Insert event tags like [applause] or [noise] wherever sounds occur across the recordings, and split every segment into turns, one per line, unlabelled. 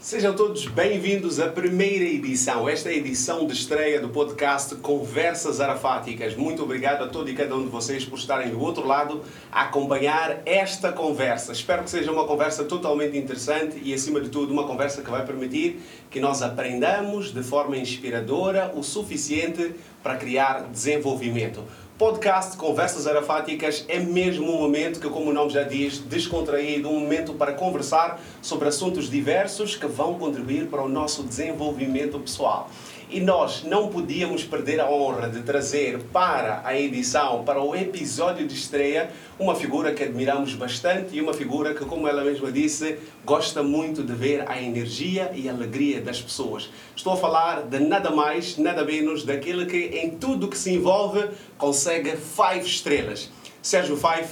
Sejam todos bem-vindos à primeira edição. Esta é a edição de estreia do podcast Conversas Arafáticas. Muito obrigado a todo e cada um de vocês por estarem do outro lado a acompanhar esta conversa. Espero que seja uma conversa totalmente interessante e, acima de tudo, uma conversa que vai permitir que nós aprendamos de forma inspiradora o suficiente para criar desenvolvimento podcast Conversas Arafáticas é mesmo um momento que, como o nome já diz, descontraído, um momento para conversar sobre assuntos diversos que vão contribuir para o nosso desenvolvimento pessoal. E nós não podíamos perder a honra de trazer para a edição, para o episódio de estreia, uma figura que admiramos bastante e uma figura que, como ela mesma disse, gosta muito de ver a energia e a alegria das pessoas. Estou a falar de nada mais, nada menos daquele que em tudo que se envolve consegue five estrelas. Sérgio Five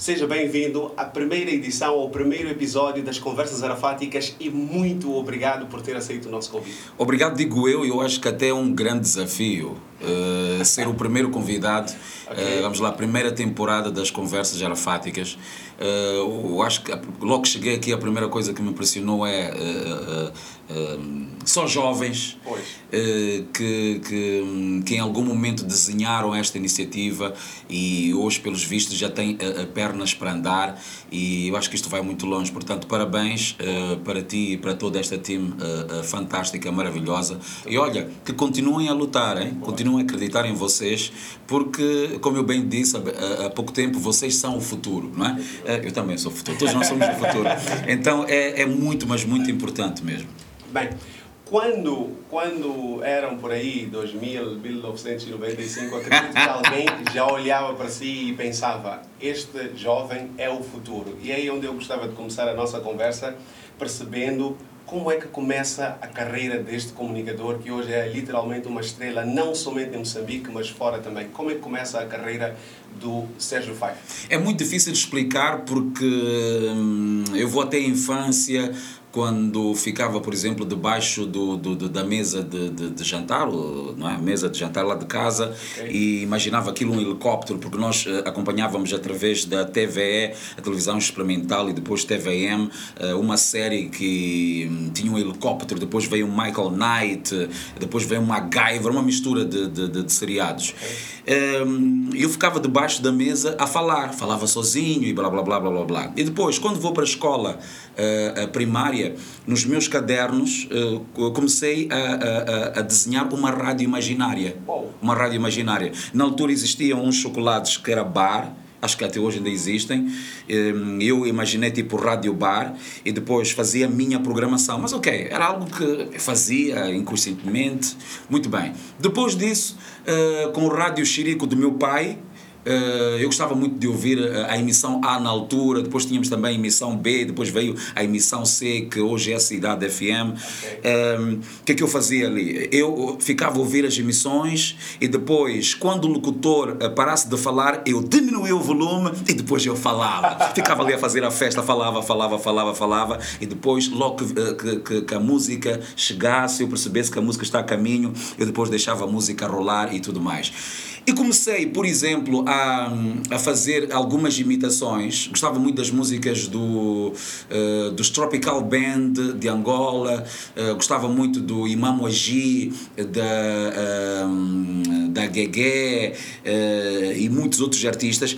Seja bem-vindo à primeira edição, ao primeiro episódio das Conversas Arafáticas e muito obrigado por ter aceito o nosso convite.
Obrigado, digo eu, eu acho que até é um grande desafio uh, ser o primeiro convidado. Okay. Uh, vamos lá, primeira temporada das Conversas Arafáticas. Uh, eu acho que logo que cheguei aqui, a primeira coisa que me impressionou é só jovens uh, que, que, que em algum momento desenharam esta iniciativa e hoje, pelos vistos, já têm uh, pernas para andar e eu acho que isto vai muito longe. Portanto, parabéns uh, para ti e para toda esta team fantástica, maravilhosa. E olha, que continuem a lutar, hein? continuem a acreditar em vocês, porque, como eu bem disse há, há pouco tempo, vocês são o futuro, não é? eu também sou o futuro, todos nós somos o futuro. [laughs] Então é, é muito, mas muito importante mesmo.
Bem, quando, quando eram por aí 2000, 1995, acredito que alguém já olhava para si e pensava: este jovem é o futuro. E é aí onde eu gostava de começar a nossa conversa, percebendo como é que começa a carreira deste comunicador que hoje é literalmente uma estrela não somente em Moçambique, mas fora também. Como é que começa a carreira do Sérgio Faia?
É muito difícil de explicar porque hum, eu vou até a infância quando ficava, por exemplo, debaixo do, do, da mesa de, de, de, jantar, não é? a mesa de jantar lá de casa, okay. e imaginava aquilo um helicóptero, porque nós uh, acompanhávamos através da TVE, a televisão experimental, e depois TVM, eh, uma série que um, tinha um helicóptero, depois veio um Michael Knight, depois veio um MacGyver, uma mistura de, de, de, seriados. Okay. Um, eu ficava debaixo da mesa a falar, falava sozinho e blá blá blá blá blá blá. E depois, quando vou para a escola uh, primária, nos meus cadernos, uh, comecei a, a, a, desenhar uma rádio imaginária. Uma rádio imaginária. Na altura existiam uns chocolates que era bar, acho que até hoje ainda existem. Eh, eu imaginei tipo rádio bar e depois fazia a minha programação. Mas ok, era algo que fazia inconscientemente. Muito bem. Depois disso, uh, com o rádio Chirico do meu pai, eu gostava muito de ouvir a, a, emissão A na altura, depois tínhamos também a emissão B, depois veio a emissão C, que hoje é a Cidade FM. O okay. que é que eu fazia ali? Eu ficava a ouvir as emissões e depois, quando o locutor uh, parasse de falar, eu diminuía o volume e depois eu falava. [laughs] ficava ali a fazer a festa, falava, falava, falava, falava e depois, logo que, que, que a música chegasse, eu percebesse que a música está a caminho, eu depois deixava a música rolar e tudo mais. E comecei, por exemplo, a, a fazer algumas imitações. Gostava muito das músicas do, uh, dos Tropical Band de Angola, uh, gostava muito do Imam Agi, da, uh, da Guegué e muitos outros artistas.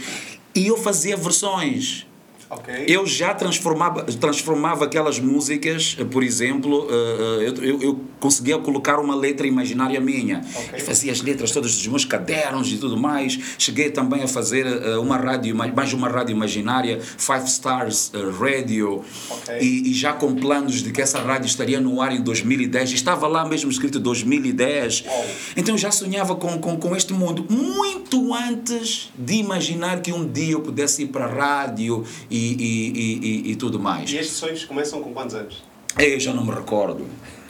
E eu fazia versões Okay. Eu já transformava, transformava aquelas músicas, por exemplo, uh, eu, eu, eu, conseguia colocar uma letra imaginária minha. Okay. E fazia as letras todas dos meus cadernos e tudo mais. Cheguei também a fazer uma rádio, mais uma rádio imaginária, Five Stars Radio, okay. e, e, já com planos de que essa rádio estaria no ar em 2010. Estava lá mesmo escrito 2010. Wow. Então já sonhava com, com, com este mundo muito antes de imaginar que um dia eu pudesse ir para a rádio e e, e, e, tudo mais.
E estes sonhos começam com quantos anos?
Eu já não me recordo.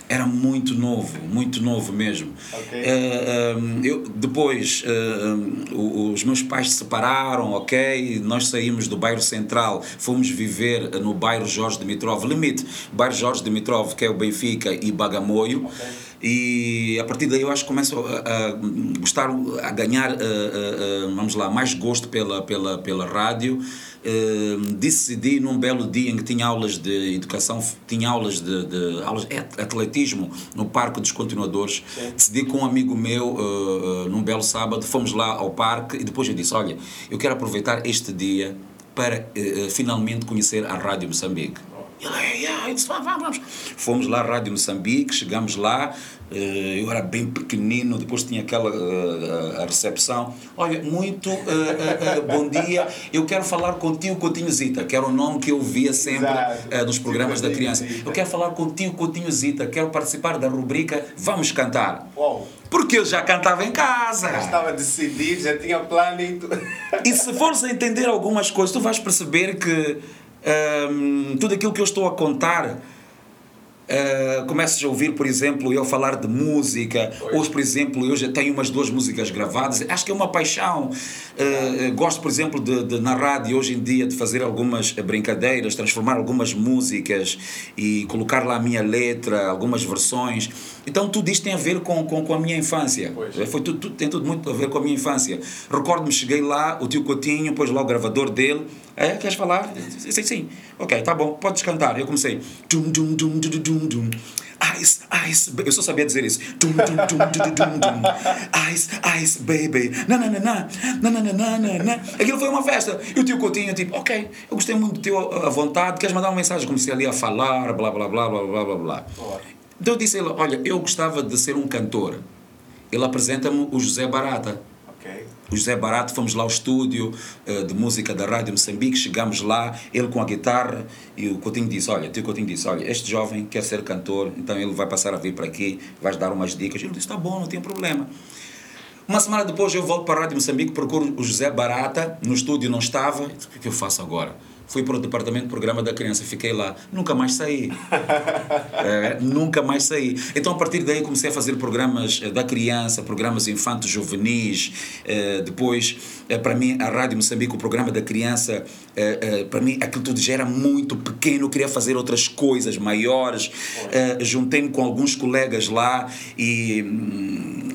Era muito novo, muito novo mesmo. Okay. Uh, eu, depois, uh, os meus pais se separaram, ok? Nós saímos do bairro Central, fomos viver no bairro Jorge Dimitrov, limite, bairro Jorge Dimitrov, que é o Benfica e Bagamoio. Okay e a partir daí eu acho que começo a, a gostar, a ganhar, a, a, vamos lá, mais gosto pela, pela, pela rádio. Uh, decidi num belo dia em que tinha aulas de educação, tinha aulas de, de aulas de atletismo no Parque dos Continuadores. Sim. Decidi com um amigo meu, uh, uh, num belo sábado, fomos lá ao parque e depois eu disse: Olha, eu quero aproveitar este dia para finalmente conhecer a Rádio Moçambique. Ele, yeah, eu disse, vamos, vamos. Fomos lá à Rádio Moçambique, chegamos lá, eh, eu era bem pequenino, depois tinha aquela uh, a recepção. Olha, muito uh, uh, bom dia, eu quero falar contigo, Coutinho Zita, que era o nome que eu via sempre nos programas da criança. Eu quero falar contigo, Coutinho Zita, quero participar da rubrica Vamos Cantar. Porque eu já cantava em casa. Já
estava decidido, já tinha plano e tudo.
E se fores a entender algumas coisas, tu vais perceber que um, tudo aquilo que eu estou a contar Uh, começas a ouvir, por exemplo, eu falar de música, Oi. hoje, por exemplo, eu já tenho umas duas músicas gravadas, acho que é uma paixão. Uh, gosto, por exemplo, de, de, na rádio hoje em dia de fazer algumas brincadeiras, transformar algumas músicas e colocar lá a minha letra, algumas versões. Então tudo isto tem a ver com, com, com a minha infância. Pois. Foi tudo, tudo, tem tudo muito a ver com a minha infância. Recordo-me, cheguei lá, o tio Coutinho, pôs lá o gravador dele. É, queres falar? Sim, sim. Ok, tá bom, podes cantar. Eu comecei. Dum, dum, dum, dum, dum, dum, dum. Ice, ice, eu só sabia dizer isso. Dum, dum, dum, dum, dum, dum, Ice, ice, baby. na. Aquilo foi uma festa. E o tio Coutinho, tipo, ok, eu gostei muito do teu a vontade, queres mandar uma mensagem? Comecei ali a falar, blá, blá, blá, blá, blá, blá, blá. Então eu disse a ele, olha, eu gostava de ser um cantor. Ele apresenta-me o José Barata. O José Barato, fomos lá ao estúdio uh, de música da Rádio Moçambique, chegamos lá, ele com a guitarra, e o Coutinho disse, olha, tio Coutinho disse, olha, este jovem quer ser cantor, então ele vai passar a vir para aqui, vais dar umas dicas. Ele disse, tá bom, não tem problema. Uma semana depois eu volto para a Rádio Moçambique, procuro o José Barata, no estúdio não estava, o que eu faço agora? Fui para o departamento de programa da criança, fiquei lá, nunca mais saí. [laughs] é, nunca mais saí. Então, a partir daí, comecei a fazer programas eh, da criança, programas infantos juvenis. É, depois, é, para mim, a Rádio Moçambique, o programa da criança, para mim, aquilo tudo já era muito pequeno, eu queria fazer outras coisas maiores. Juntei-me com alguns colegas lá e. Hum,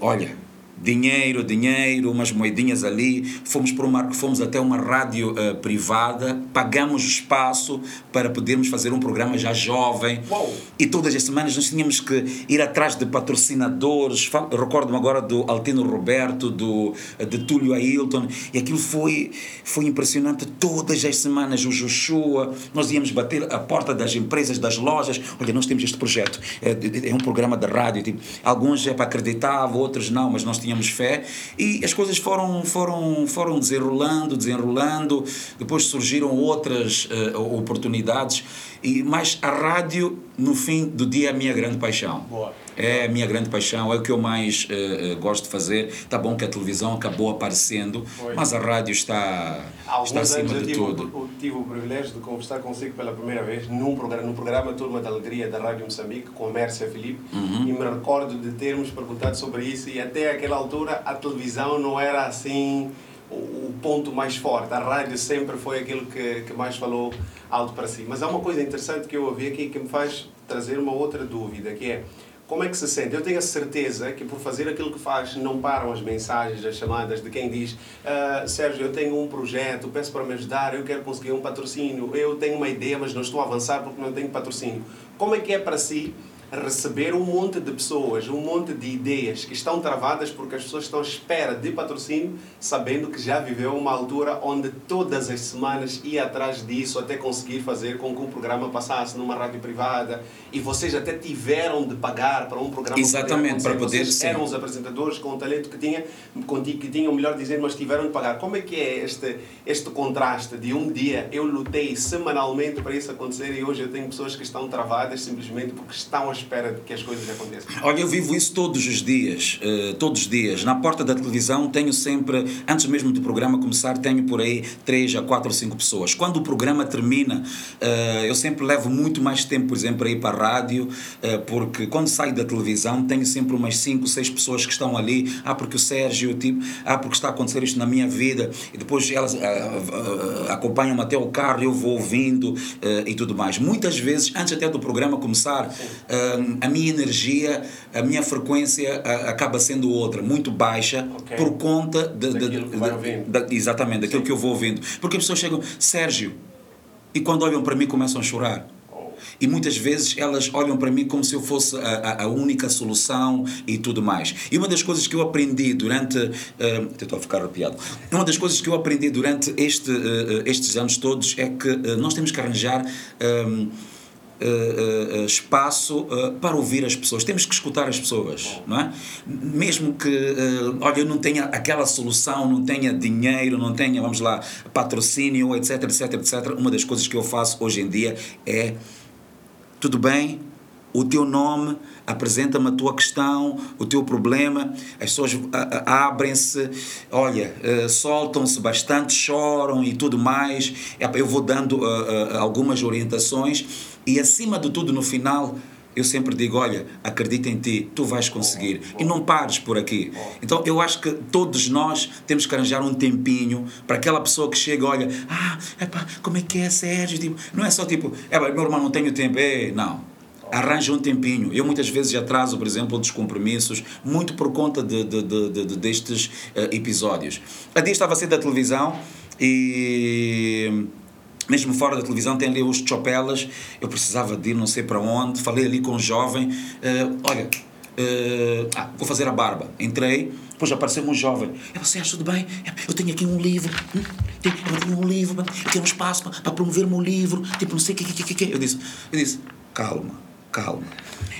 olha dinheiro, dinheiro, umas moedinhas ali. Fomos, para uma, fomos até uma rádio uh, privada, pagamos espaço para podermos fazer um programa já jovem. Uou. E todas as semanas nós tínhamos que ir atrás de patrocinadores. Recordo-me agora do Altino Roberto, do, de Túlio Ailton, e aquilo foi, foi impressionante. Todas as semanas, o Joshua, nós íamos bater a porta das empresas, das lojas. Olha, nós temos este projeto, é, é um programa de rádio. Tipo, alguns é para acreditar, outros não, mas nós tínhamos tínhamos fé e as coisas foram, foram, foram desenrolando, desenrolando, depois surgiram outras uh, oportunidades, e, mas a rádio, no fim do dia, é a minha grande paixão. Boa. É a minha grande paixão, é o que eu mais uh, gosto de fazer. Está bom que a televisão acabou aparecendo, Foi. mas a rádio está, está acima de
tive,
tudo.
Eu tive o privilégio de conversar consigo pela primeira vez num programa, no programa Turma da Alegria da Rádio Moçambique, com a Mércia Felipe, uhum. e me recordo de termos perguntado sobre isso, e até aquela altura a televisão não era assim o ponto mais forte. A rádio sempre foi aquilo que, que mais falou alto para si. Mas há uma coisa interessante que eu ouvi aqui que me faz trazer uma outra dúvida, que é como é que se sente? Eu tenho a certeza que por fazer aquilo que faz não param as mensagens, as chamadas de quem diz uh, Sérgio, eu tenho um projeto, peço para me ajudar, eu quero conseguir um patrocínio, eu tenho uma ideia, mas não estou a avançar porque não tenho patrocínio. Como é que é para si receber um monte de pessoas, um monte de ideias que estão travadas porque as pessoas estão à espera de patrocínio, sabendo que já viveu uma altura onde todas as semanas ia atrás disso até conseguir fazer com que o programa passasse numa rádio privada. E vocês até tiveram de pagar para um programa
Exatamente, para poder
vocês eram os apresentadores com o talento que tinha, que tinham melhor dizer, mas tiveram de pagar. Como é que é este este contraste de um dia eu lutei semanalmente para isso acontecer e hoje eu tenho pessoas que estão travadas simplesmente porque estão à espera de que as coisas aconteçam.
Olha, eu vivo isso todos os dias, uh, todos os dias. Na porta da televisão tenho sempre, antes mesmo do programa começar, tenho por aí três a quatro ou cinco pessoas. Quando o programa termina, uh, eu sempre levo muito mais tempo, por exemplo, para ir para a rádio, uh, porque quando saio da televisão tenho sempre umas cinco, seis pessoas que estão ali. Ah, porque o Sérgio, tipo, ah, porque está a acontecer isto na minha vida. E depois elas acompanham-me até o carro, eu vou ouvindo e tudo mais. Muitas vezes, antes até do programa começar, a minha energia, a minha frequência acaba sendo outra, muito baixa, okay. por conta de,
de, de,
de exatamente, daquilo Sim. que eu vou ouvindo. Porque as pessoas chegam, Sérgio, e quando olham para mim começam a chorar. E muitas vezes elas olham para mim como se eu fosse a, a, única solução e tudo mais. E uma das coisas que eu aprendi durante. Uh, estou a ficar arrepiado. Uma das coisas que eu aprendi durante este, uh, estes anos todos é que uh, nós temos que arranjar. Uh, espaço para ouvir as pessoas. Temos que escutar as pessoas, não é? Mesmo que, olha, eu não tenha aquela solução, não tenha dinheiro, não tenha, vamos lá, patrocínio, etc, etc, etc. Uma das coisas que eu faço hoje em dia é tudo bem, o teu nome, apresenta-me a tua questão, o teu problema, as pessoas abrem-se, olha, uh, soltam-se bastante, choram e tudo mais. Eu vou dando algumas orientações e, acima de tudo, no final, eu sempre digo: olha, acredita em ti, tu vais conseguir. E não pares por aqui. Então eu acho que todos nós temos que arranjar um tempinho para aquela pessoa que chega, olha, ah, epá, como é que é, Sérgio? Tipo, não é só tipo, é, meu irmão, não tenho tempo. É, não. Arranja um tempinho. Eu muitas vezes atraso, por exemplo, dos compromissos, muito por conta de, de, de, de destes uh, episódios. A dia estava a sair da televisão e mesmo fora da televisão, tem ali os chopelas. Eu precisava de ir não sei para onde. Falei ali com um jovem: uh, Olha, uh, ah, vou fazer a barba. Entrei, depois apareceu um jovem. Eu você acha tudo bem? Eu tenho aqui um livro. Hum? Eu tenho um livro, eu tenho um espaço para, para promover o meu livro. Tipo, não sei o que, que, que, que. Eu disse, eu disse: Calma, calma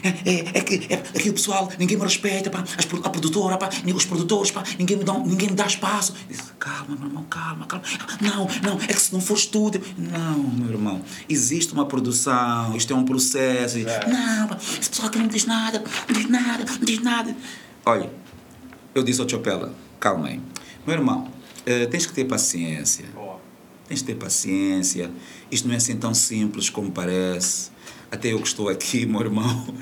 é, é, é, que, é, aqui o pessoal, ninguém me respeita, pá, as, a produtora, pá, os produtores, pá, ninguém, me dá, ninguém me dá espaço. disse, calma, meu irmão, calma, calma. Não, não, é que se não for estúdio. Não, meu irmão, existe uma produção, isto é um processo. É. Não, pá, esse pessoal aqui não diz nada, não diz nada, não diz nada. Olha, eu disse ao Chopela, calma aí. Meu irmão, uh, tens que ter paciência. Tens que ter paciência. Isto não é assim tão simples como parece. Até eu que estou aqui, [laughs] meu irmão,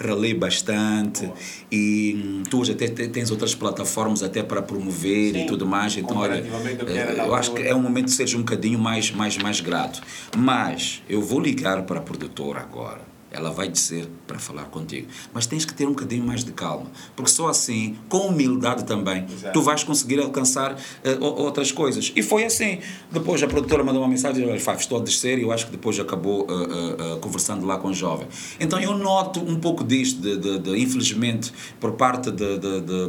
ralei bastante. Boa. e hum, tu hoje até tens outras plataformas até para promover Sim, e tudo mais então olha eh, eu acho que é um momento de seres um bocadinho mais mais mais grato. Mas eu vou ligar para a produtora agora ela vai descer para falar contigo. Mas tens que ter um bocadinho mais de calma, porque só assim, com humildade também, Exato. tu vais conseguir alcançar uh, outras coisas. E foi assim. Depois a produtora mandou uma mensagem: Olha, Fábio, estou a descer, e eu acho que depois acabou uh, uh, conversando lá com o jovem. Então eu noto um pouco disto, de, de, de infelizmente, por parte de,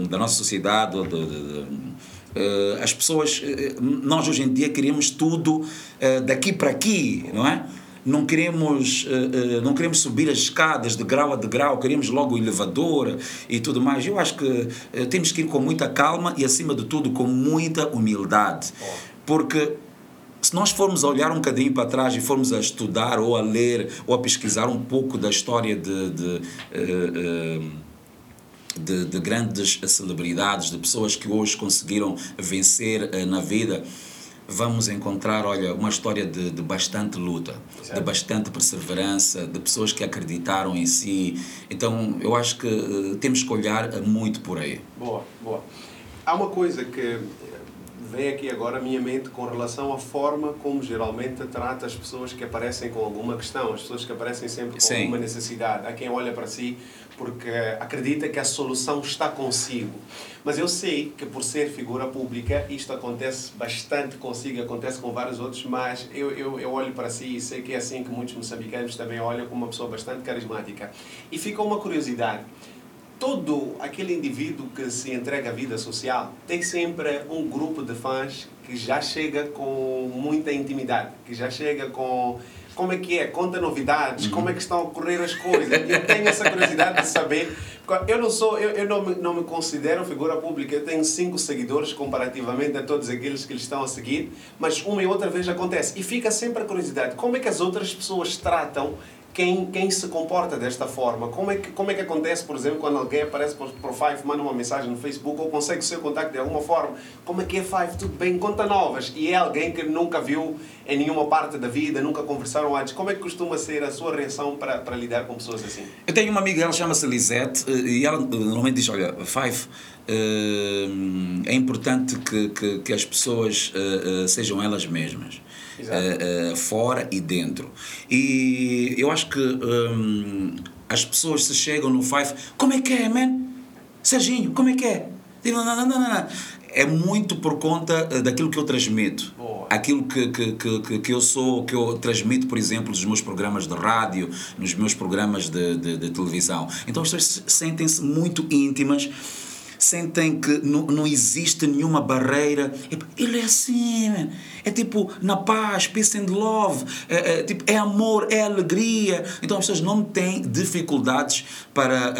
da nossa sociedade, as pessoas, nós hoje em dia queremos tudo daqui para aqui, não é? Não queremos, uh, uh, não queremos subir as escadas de grau a de grau, queremos logo o elevador e tudo mais. Eu acho que uh, temos que ir com muita calma e, acima de tudo, com muita humildade. Porque se nós formos a olhar um bocadinho para trás e formos a estudar ou a ler ou a pesquisar um pouco da história de, de de, de, grandes celebridades, de pessoas que hoje conseguiram vencer na vida, vamos encontrar, olha, uma história de, de bastante luta, de bastante perseverança, de pessoas que acreditaram em si. Então, eu acho que uh, temos que olhar muito por aí.
Boa, boa. Há uma coisa que vem aqui agora à minha mente com relação à forma como geralmente trata as pessoas que aparecem com alguma questão, as pessoas que aparecem sempre com Sim. alguma necessidade, a quem olha para si porque acredita que a solução está consigo. Mas eu sei que por ser figura pública, isto acontece bastante consigo, acontece com vários outros, mas eu, eu, eu olho para si e sei que é assim que muitos moçambicanos também olham como uma pessoa bastante carismática. E fica uma curiosidade todo aquele indivíduo que se entrega à vida social tem sempre um grupo de fãs que já chega com muita intimidade, que já chega com como é que é? Conta novidades, uhum. como é que estão a ocorrer as coisas. Eu tenho essa curiosidade de saber. Eu não sou, eu, eu não, me, não me considero figura pública. Eu tenho cinco seguidores comparativamente a todos aqueles que eles estão a seguir, mas uma e outra vez acontece. E fica sempre a curiosidade, como é que as outras pessoas tratam quem, quem se comporta desta forma? Como é, que, como é que acontece, por exemplo, quando alguém aparece por, por Five, manda uma mensagem no Facebook ou consegue o seu contacto de alguma forma? Como é que é Five? Tudo bem? Conta novas. E é alguém que nunca viu em nenhuma parte da vida, nunca conversaram antes. Como é que costuma ser a sua reação para, para lidar com pessoas assim?
Eu tenho uma amiga, ela chama-se Lisette, eh, e ela normalmente diz: Olha, Five, eh, é importante que, que, que as pessoas eh, sejam elas mesmas uh, uh, fora e dentro. E eu acho que um, as pessoas se chegam no Five, como é que é, man? Serginho, como é que é? Digo, não, não, não, não, não. É muito por conta eh, daquilo que eu transmito.
Boa.
Aquilo que, que, que, que eu sou, que eu transmito, por exemplo, nos meus programas de rádio, nos meus programas de, de, de televisão. Então as pessoas sentem-se muito íntimas sentem que não, não existe nenhuma barreira. Ele é assim, man. é tipo na paz, peace and love, é, é, tipo, é amor, é alegria. Então as pessoas não têm dificuldades para.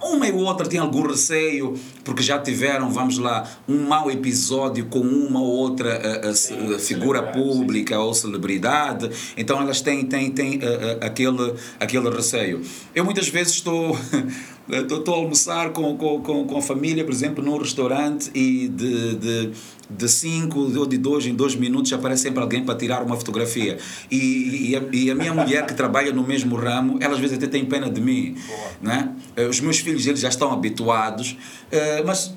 Uh, uh, uma e outra tem algum receio, porque já tiveram, vamos lá, um mau episódio com uma ou outra uh, sim, figura pública sim. ou celebridade. Então elas têm, têm, têm aquele, aquele receio. Eu muitas vezes estou. [laughs] Estou a almoçar com, com, com, com a família, por exemplo, num restaurante e de, de, de cinco ou de dois em dois minutos aparece sempre alguém para tirar uma fotografia. E, e, a, e a minha mulher, que trabalha no mesmo ramo, ela às vezes até tem pena de mim. Né? Os meus filhos eles já estão habituados, eh, mas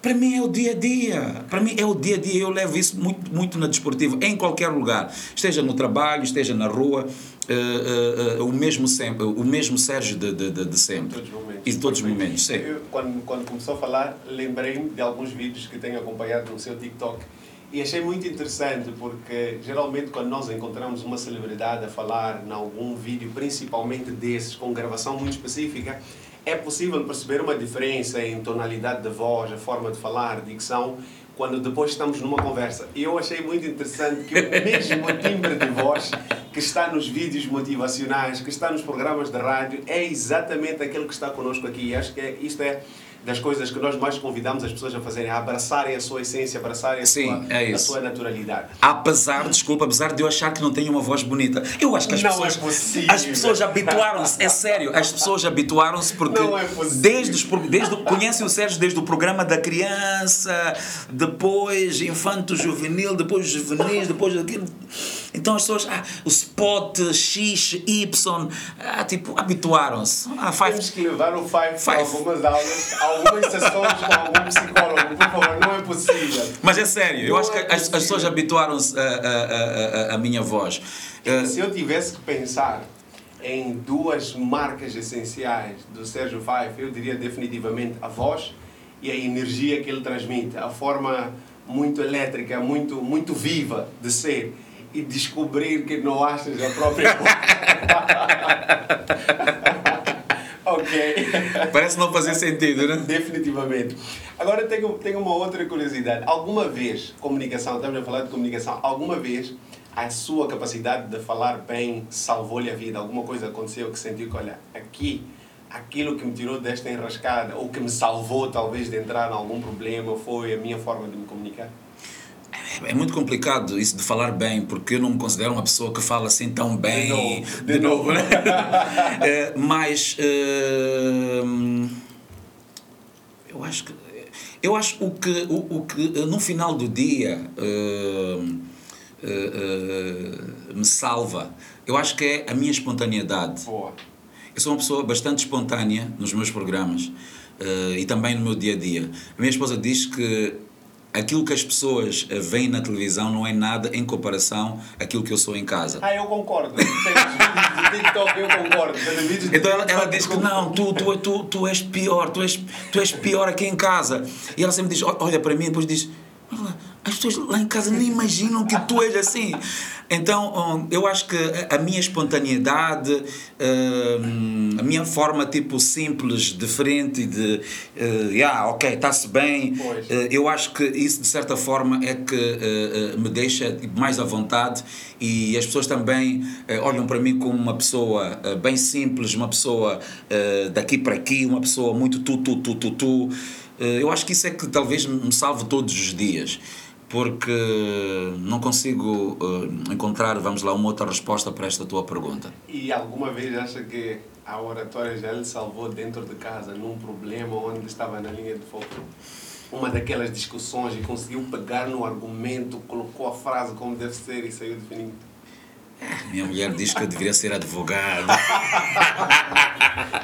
para mim é o dia a dia. Para mim é o dia a dia. Eu levo isso muito, muito na desportiva, em qualquer lugar. Esteja no trabalho, esteja na rua. Uh, uh, o, mesmo sempre, o mesmo Sérgio de, de, de, de sempre.
Todos os momentos.
E de todos os momentos, sim.
Eu, quando, quando começou a falar, lembrei-me de alguns vídeos que tenho acompanhado no seu TikTok. E achei muito interessante porque geralmente quando nós encontramos uma celebridade a falar em algum vídeo, principalmente desses, com gravação muito específica, é possível perceber uma diferença em tonalidade de voz, a forma de falar, dicção, quando depois estamos numa conversa. E eu achei muito interessante que o mesmo [laughs] timbre de voz que está nos vídeos motivacionais, que está nos programas de rádio, é exatamente aquele que está connosco aqui. E acho que é, isto é das coisas que nós mais convidamos as pessoas a fazerem, a abraçarem a sua essência, abraçarem a,
Sim,
sua,
é
a sua naturalidade.
Apesar, desculpa, apesar de eu achar que não tenho uma voz bonita. Eu acho que as
não
pessoas.
É possível.
As pessoas habituaram-se, é sério, as pessoas habituaram-se porque.
Não é possível.
Desde, os, desde Conhecem o Sérgio desde o programa da criança, depois infanto juvenil, depois juvenis, depois aquilo. Então as pessoas, ah, o spot X, Y, ah, tipo, habituaram-se. Ah,
five. Temos que levar o Five, five. algumas aulas, algumas sessões com algum psicólogo, por favor, não é possível.
Mas é sério, eu acho é que as, as, pessoas habituaram-se à a, a, a, a, minha voz.
Se eu tivesse que pensar em duas marcas essenciais do Sérgio Five, eu diria definitivamente a voz e a energia que ele transmite, a forma muito elétrica, muito, muito viva de ser e descobrir que não achas a própria [laughs] ok. [laughs]
Parece não fazer sentido, né?
Definitivamente. Agora tenho, tenho uma outra curiosidade. Alguma vez, comunicação, estamos a falar de comunicação, alguma vez a sua capacidade de falar bem salvou-lhe a vida? Alguma coisa aconteceu que sentiu que, olha, aqui, aquilo que me tirou desta enrascada, ou que me salvou talvez de entrar em algum problema, foi a minha forma de me comunicar?
É muito complicado isso de falar bem, porque eu não me considero uma pessoa que fala assim tão bem.
De novo, de, de novo.
né? [laughs] é, mas uh, eu acho que eu acho o que o, o que no final do dia uh, uh, me salva. Eu acho que é a minha espontaneidade.
Boa.
Eu sou uma pessoa bastante espontânea nos meus programas e também no meu dia a dia. A minha esposa diz que aquilo que as pessoas eh, veem na televisão não é nada em comparação àquilo que eu sou em casa.
Ah, eu concordo. TikTok, eu concordo.
Então ela, ela diz que não, tu, tu, tu, tu és pior, tu és, tu és pior aqui em casa. E ela sempre diz, olha para mim, e depois diz, as pessoas lá em casa nem imaginam que tu és assim. Então, eu acho que a minha espontaneidade, hum, a minha forma tipo simples, diferente de, uh, yeah, ok, está-se bem, uh, eu acho que isso de certa forma é que uh, me deixa mais à vontade e as pessoas também olham para mim como uma pessoa bem simples, uma pessoa daqui para aqui, uma pessoa muito tu, tu, tu, tu, tu. Eu acho que isso é que talvez me salve todos os dias porque não consigo uh, encontrar, vamos lá, uma outra resposta para esta tua pergunta.
E alguma vez acha que a oratória já lhe salvou dentro de casa, num problema onde estava na linha de fogo? Uma daquelas discussões e conseguiu pegar no argumento, colocou a frase como deve ser e saiu definindo?
Minha mulher diz que eu deveria ser advogado. [laughs]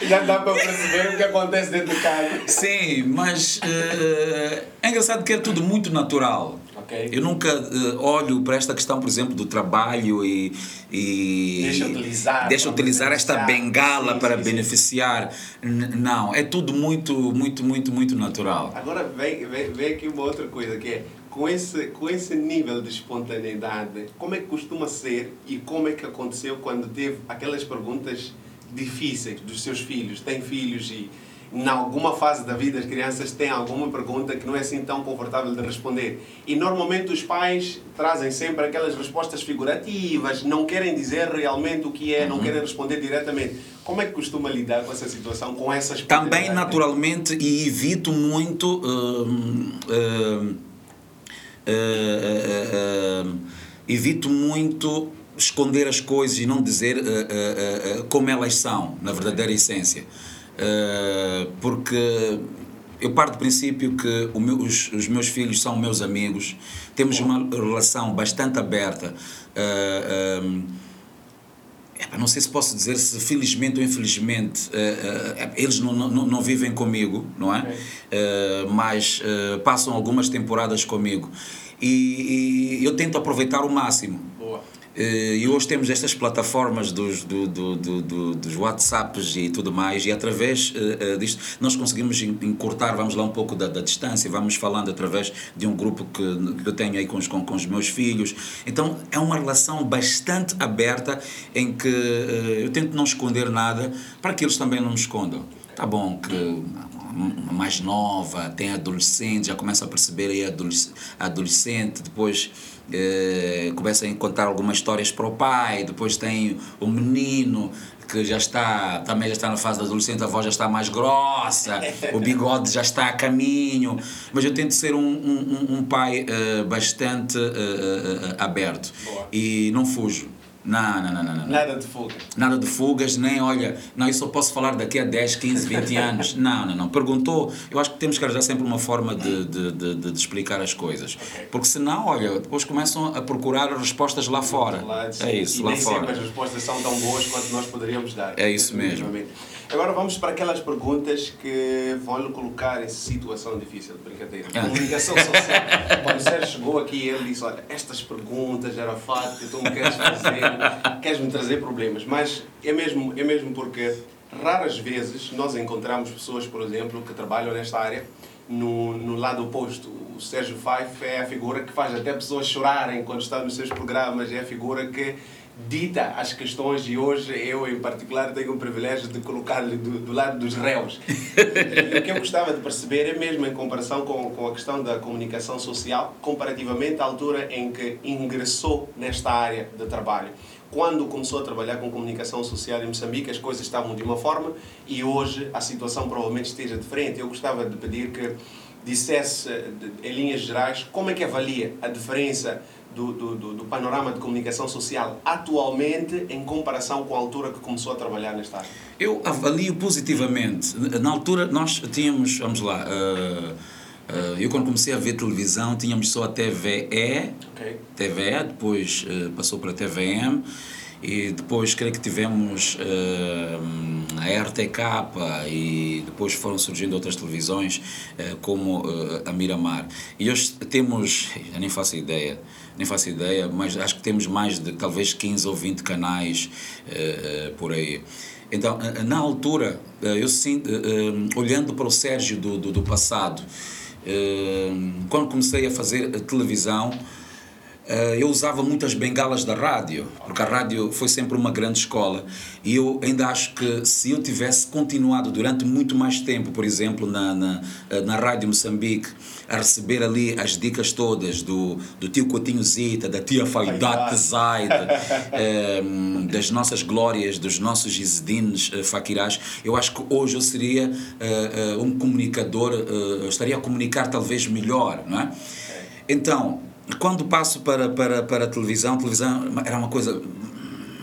Já dá para perceber o que acontece dentro de casa.
Sim, mas uh, é engraçado que é tudo muito natural.
Ok.
Eu nunca uh, olho para esta questão, por exemplo, do trabalho e. e
deixa utilizar.
Deixa utilizar esta bengala
sim,
para
sim,
beneficiar. Sim. Não, é tudo muito, muito, muito, muito natural.
Agora vem, vem, vem aqui uma outra coisa que é. Com esse, com esse nível de espontaneidade, como é que costuma ser e como é que aconteceu quando teve aquelas perguntas difíceis dos seus filhos? Tem filhos e em alguma fase da vida as crianças têm alguma pergunta que não é assim tão confortável de responder. E normalmente os pais trazem sempre aquelas respostas figurativas, não querem dizer realmente o que é, não uhum. querem responder diretamente. Como é que costuma lidar com essa situação, com essas
Também naturalmente e evito muito uh, uh, uh, evito muito esconder as coisas e não dizer como elas são, na verdadeira essência. Uh, porque eu parto do princípio que meu, os, os, meus filhos são meus amigos, temos uma relação bastante aberta. Uh, um, não sei se posso dizer se felizmente ou infelizmente uh, eles não, não, não vivem comigo, não é? Okay. mas passam algumas temporadas comigo e, e eu tento aproveitar o máximo. Eh, e hoje temos estas plataformas dos, do, do, do, dos WhatsApps e tudo mais, e através uh, disto nós conseguimos encurtar, vamos lá, um pouco da, da, distância, vamos falando através de um grupo que, que eu tenho aí com os, com, com os meus filhos. Então é uma relação bastante aberta em que eu tento não esconder nada para que eles também não me escondam. Tá bom que mais nova, tem adolescente, já começa a perceber aí adolescente, depois eh, começa a contar algumas histórias para o pai, depois tem o menino que já está, também já está na fase da adolescente, a voz já está mais grossa, o bigode já está a caminho, mas eu tento ser um, um, um pai uh, bastante uh, uh, aberto Boa. e não fujo. Não, não, não, não, não.
Nada de fugas.
Nada de fugas, nem olha, não, eu só posso falar daqui a 10, 15, 20 anos. Não, não, não. Perguntou, eu acho que temos que arranjar sempre uma forma de, de, de, de explicar as coisas. Okay. Porque senão, olha, depois começam a procurar respostas lá fora. Lá, é isso,
e
lá
nem
fora.
Sempre as respostas são tão boas quanto nós poderíamos dar.
É isso mesmo.
Agora vamos para aquelas perguntas que vão lhe colocar em situação difícil de brincadeira. Ah. Comunicação social. Quando o Sérgio chegou aqui, ele disse: Olha, estas perguntas era fato que tu me queres fazer, queres-me trazer problemas. Mas é mesmo, é mesmo porque raras vezes nós encontramos pessoas, por exemplo, que trabalham nesta área no, no lado oposto. O Sérgio Fife é a figura que faz até pessoas chorarem quando está nos seus programas, é a figura que dita as questões e hoje eu em particular tenho o privilégio de colocar-lhe do, do, lado dos réus. [laughs] e o que eu gostava de perceber é mesmo em comparação com, com a questão da comunicação social, comparativamente à altura em que ingressou nesta área de trabalho. Quando começou a trabalhar com comunicação social em Moçambique, as coisas estavam de uma forma e hoje a situação provavelmente esteja diferente. Eu gostava de pedir que dissesse, em linhas gerais, como é que avalia a diferença do, do, do, panorama de comunicação social atualmente em comparação com a altura que começou a trabalhar nesta área?
Eu avalio positivamente. Na altura nós tínhamos, vamos lá, uh, uh, eu quando comecei a ver televisão tínhamos só a TVE, okay. TVE depois uh, passou para a TVM e depois creio que tivemos uh, a RTK e depois foram surgindo outras televisões uh, como uh, a Miramar. E hoje temos, [laughs] eu nem faço ideia, nem faço ideia, mas acho que temos mais de talvez 15 ou 20 canais por aí. Então, na altura, eu sinto, olhando para o Sérgio do, do, do passado, quando comecei a fazer televisão, eh, eu usava muitas bengalas da rádio, porque a rádio foi sempre uma grande escola. E eu ainda acho que se eu tivesse continuado durante muito mais tempo, por exemplo, na, na, eh, na Rádio Moçambique, a receber ali as dicas todas do, do tio Coutinho Zita, da tia Faidat Zaid, é, das nossas glórias, dos nossos Isidines Fakirás, eu acho que hoje eu seria um comunicador, eu estaria a comunicar talvez melhor, não é? Então, quando passo para, para, para a televisão, a televisão era uma coisa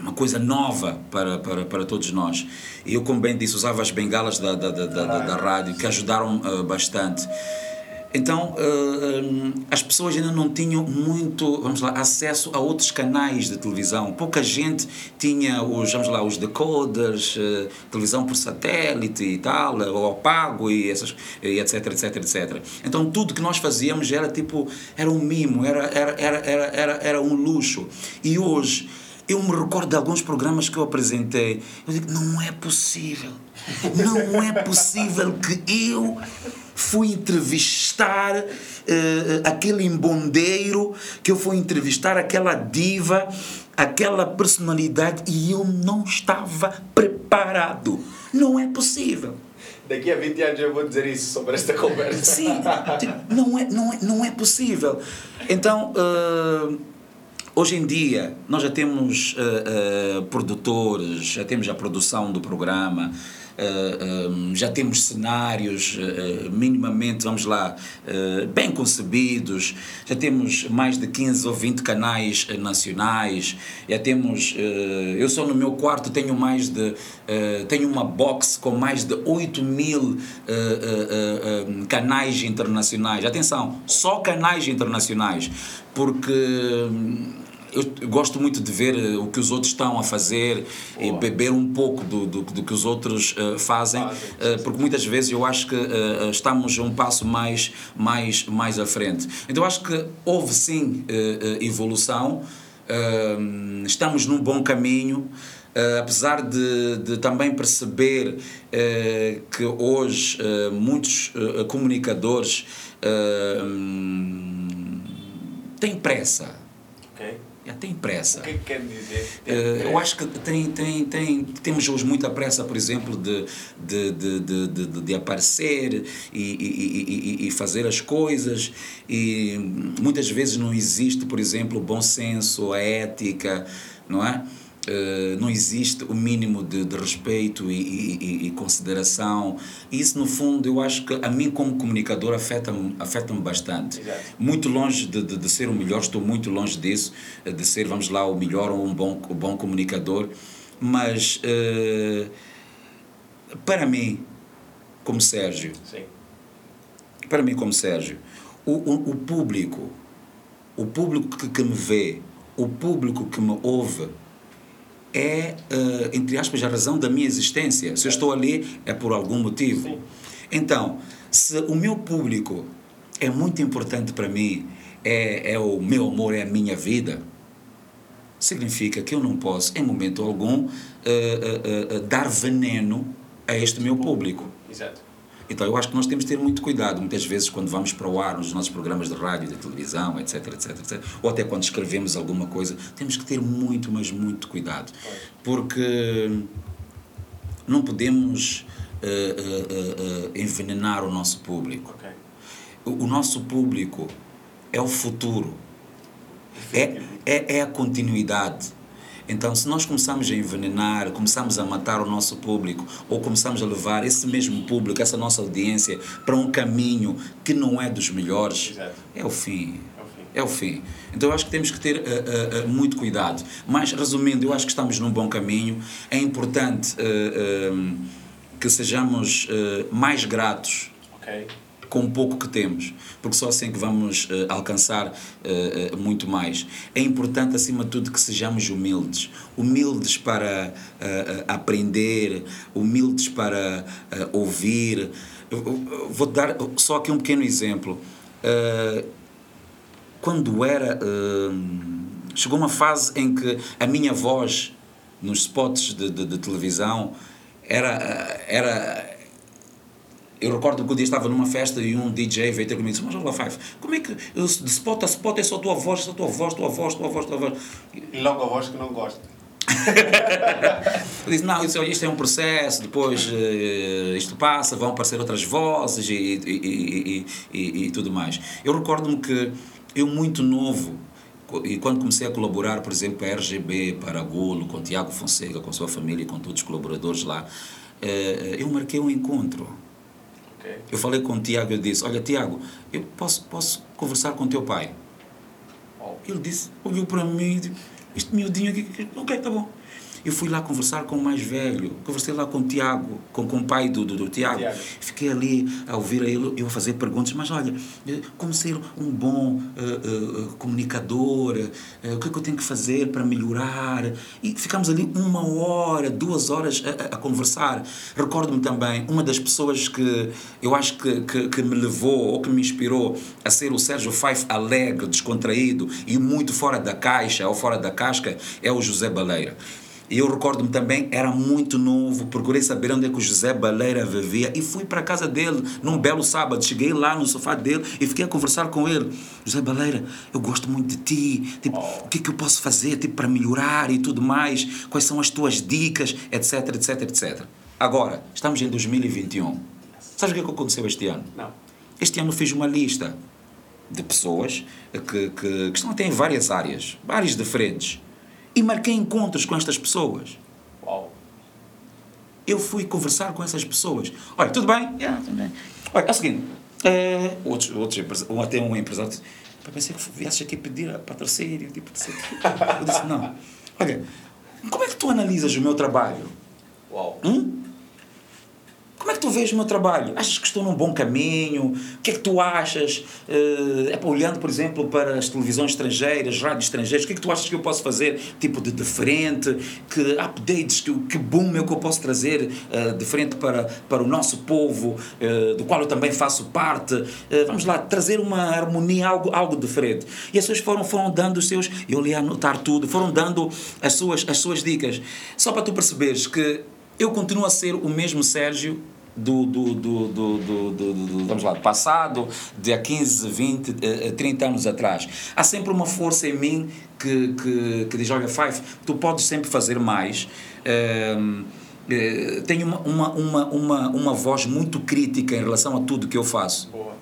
uma coisa nova para, para, para todos nós. E eu, como bem disse, usava as bengalas da, da, da, da, da rádio, que ajudaram uh, bastante. Então, uh, as pessoas ainda não tinham muito, vamos lá, acesso a outros canais de televisão. Pouca gente tinha os, vamos lá, os decoders, uh, televisão por satélite e tal, ou pago e, essas, e etc, etc, etc. Então, tudo que nós fazíamos era tipo, era um mimo, era, era, era, era, era, era um luxo. E hoje, eu me recordo de alguns programas que eu apresentei. Eu digo, não é possível. Não é possível que eu fui entrevistar uh, aquele embondeiro, que eu fui entrevistar aquela diva, aquela personalidade e eu não estava preparado. Não é possível.
Daqui a 20 anos eu vou dizer isso sobre esta conversa.
Sim, não é, não é, não é possível. Então. Uh, Hoje em dia, nós já temos uh, uh, produtores, já temos a produção do programa, já temos cenários minimamente, vamos lá, bem concebidos, já temos mais de 15 ou 20 canais nacionais, já temos, eu só no meu quarto tenho mais de, tenho uma box com mais de 8 mil canais internacionais. Atenção, só canais internacionais, porque eu gosto muito de ver eh, o que os outros estão a fazer e beber um pouco do, do, do que os outros uh, fazem, uh, porque muitas vezes eu acho que uh, estamos um passo mais, mais, mais à frente. Então eu acho que houve sim evolução, estamos num bom caminho. Uh, apesar de, de, também perceber uh, que hoje uh, muitos comunicadores têm pressa tem pressa.
O que, é que quer dizer?
Uh, eu acho que tem, tem, tem, temos hoje muita pressa, por exemplo, de, de, de, de, de, de aparecer e, e, e, e, fazer as coisas. E muitas vezes não existe, por exemplo, o bom senso, a ética, não é? Uh, não existe o mínimo de, de respeito e, e, e, consideração. Isso, no fundo, eu acho que a mim, como comunicador, afeta-me afeta bastante. Exato. Muito longe de, de, de, ser o melhor, estou muito longe disso, eh, de ser, vamos lá, o melhor ou um bom, um bom comunicador. Mas, uh, para mim, como Sérgio,
Sim.
para mim, como Sérgio, o, o, o público, o público que, que me vê, o público que me ouve, é, uh, entre aspas, a razão da minha existência. Se eu estou ali, é por algum motivo. Sim. Então, se o meu público é muito importante para mim, é, é o meu amor, é a minha vida, significa que eu não posso, em momento algum, uh, uh, dar veneno a este meu público.
Exato.
Então eu acho que nós temos de ter muito cuidado, muitas vezes, quando vamos para o ar nos nossos programas de rádio, de televisão, etc, etc, etc, ou até quando escrevemos alguma coisa, temos que ter muito, mas muito cuidado. Porque não podemos uh, uh, uh, envenenar o nosso público.
Okay.
O, o, nosso público é o futuro, é, é, é a continuidade então, se nós começamos a envenenar, começamos a matar o nosso público, ou começamos a levar esse mesmo público, essa nossa audiência, para um caminho que não é dos melhores,
Exato.
é o fim. É o fim. Então eu acho que temos que ter uh, uh, uh, muito cuidado. Mas, resumindo, eu acho que estamos num bom caminho. É importante que sejamos mais gratos
okay
com o pouco que temos, porque só assim que vamos uh, alcançar uh, uh, muito mais. É importante, acima de tudo, que sejamos humildes. Humildes para aprender, humildes para ouvir. vou dar só aqui um pequeno exemplo. quando era. chegou uma fase em que a minha voz nos spots de, de, de televisão era, era eu recordo que um dia estava numa festa e um DJ veio ter comigo e disse: Mas olha Five, como é que de spot a spot é só tua voz, só tua voz, tua voz, tua voz, tua voz?
E logo a voz que não gosta. [laughs]
eu disse: Não, isso, isto é um processo, depois uh, isto passa, vão aparecer outras vozes e, e, e, e, e tudo mais. Eu recordo-me que eu, muito novo, e quando comecei a colaborar, por exemplo, para a RGB, para a Golo, com Tiago Fonseca, com a sua família e com todos os colaboradores lá, eh, eu marquei um encontro
Okay.
Eu falei com o Tiago e disse: Olha, Tiago, eu posso, posso conversar com teu pai? Oh. Ele disse, olhou para mim e disse: Este miudinho aqui, ok, tá bom. Eu fui lá conversar com o mais velho, conversei lá com o Tiago, com, com o pai do, do, do Tiago.
Tiago.
Fiquei ali a ouvir a ele, eu a fazer perguntas, mas olha, eh, como ser um bom eh, eh, comunicador, eh, o que é que eu tenho que fazer para melhorar? E ficámos ali uma hora, duas horas a, a- a conversar. Recordo-me também, uma das pessoas que eu acho que, que, que me levou ou que me inspirou a ser o Sérgio Fife alegre, descontraído e muito fora da caixa ou fora da casca é o José Baleira. E eu recordo-me também, era muito novo, procurei saber onde é que o José Baleira vivia e fui para a casa dele num belo sábado. Cheguei lá no sofá dele e fiquei a conversar com ele. José Baleira, eu gosto muito de ti. Tipo, o que é que eu posso fazer tipo, para melhorar e tudo mais? Quais são as tuas dicas, etc, etc, etc. Agora, estamos em 2021. Sabes o que é que aconteceu este ano?
Não.
Este ano fiz uma lista de pessoas que, que, que estão até em várias áreas, áreas diferentes. E marquei encontros com estas pessoas.
Uau.
Eu fui conversar com essas pessoas. Olha, tudo bem? Yeah, tudo bem. Olha, é o seguinte. É, outros, outros ou até um empresário disse, "Pá, pensei que viesses aqui pedir a patrocínio. Tipo, não sei o quê." eu disse, não. Olha, como é que tu analisas o meu trabalho?
Uau.
Hum? Como é que tu vês o meu trabalho? Achas que estou num bom caminho? O que é que tu achas? Eh, é para olhando, por exemplo, para as televisões estrangeiras, rádios estrangeiras, o que é que tu achas que eu posso fazer tipo de diferente? Que updates, que, que boom é que eu posso trazer eh, diferente para, para o nosso povo, eh, do qual eu também faço parte? Eh, vamos lá, trazer uma harmonia, algo, algo diferente. E as pessoas foram, foram dando os seus, eu li a anotar tudo, foram dando as suas, as suas dicas. Só para tu perceberes que eu continuo a ser o mesmo Sérgio do, do, do, do, do, do, do- vamos lá, passado, de há 15, 20, eh, eh, 30 anos atrás. Há sempre uma força em mim que, que, que diz, olha, Five, tu podes sempre fazer mais. Ehm, eh, tenho uma, uma, uma, uma, uma voz muito crítica em relação a tudo que eu faço.
Boa.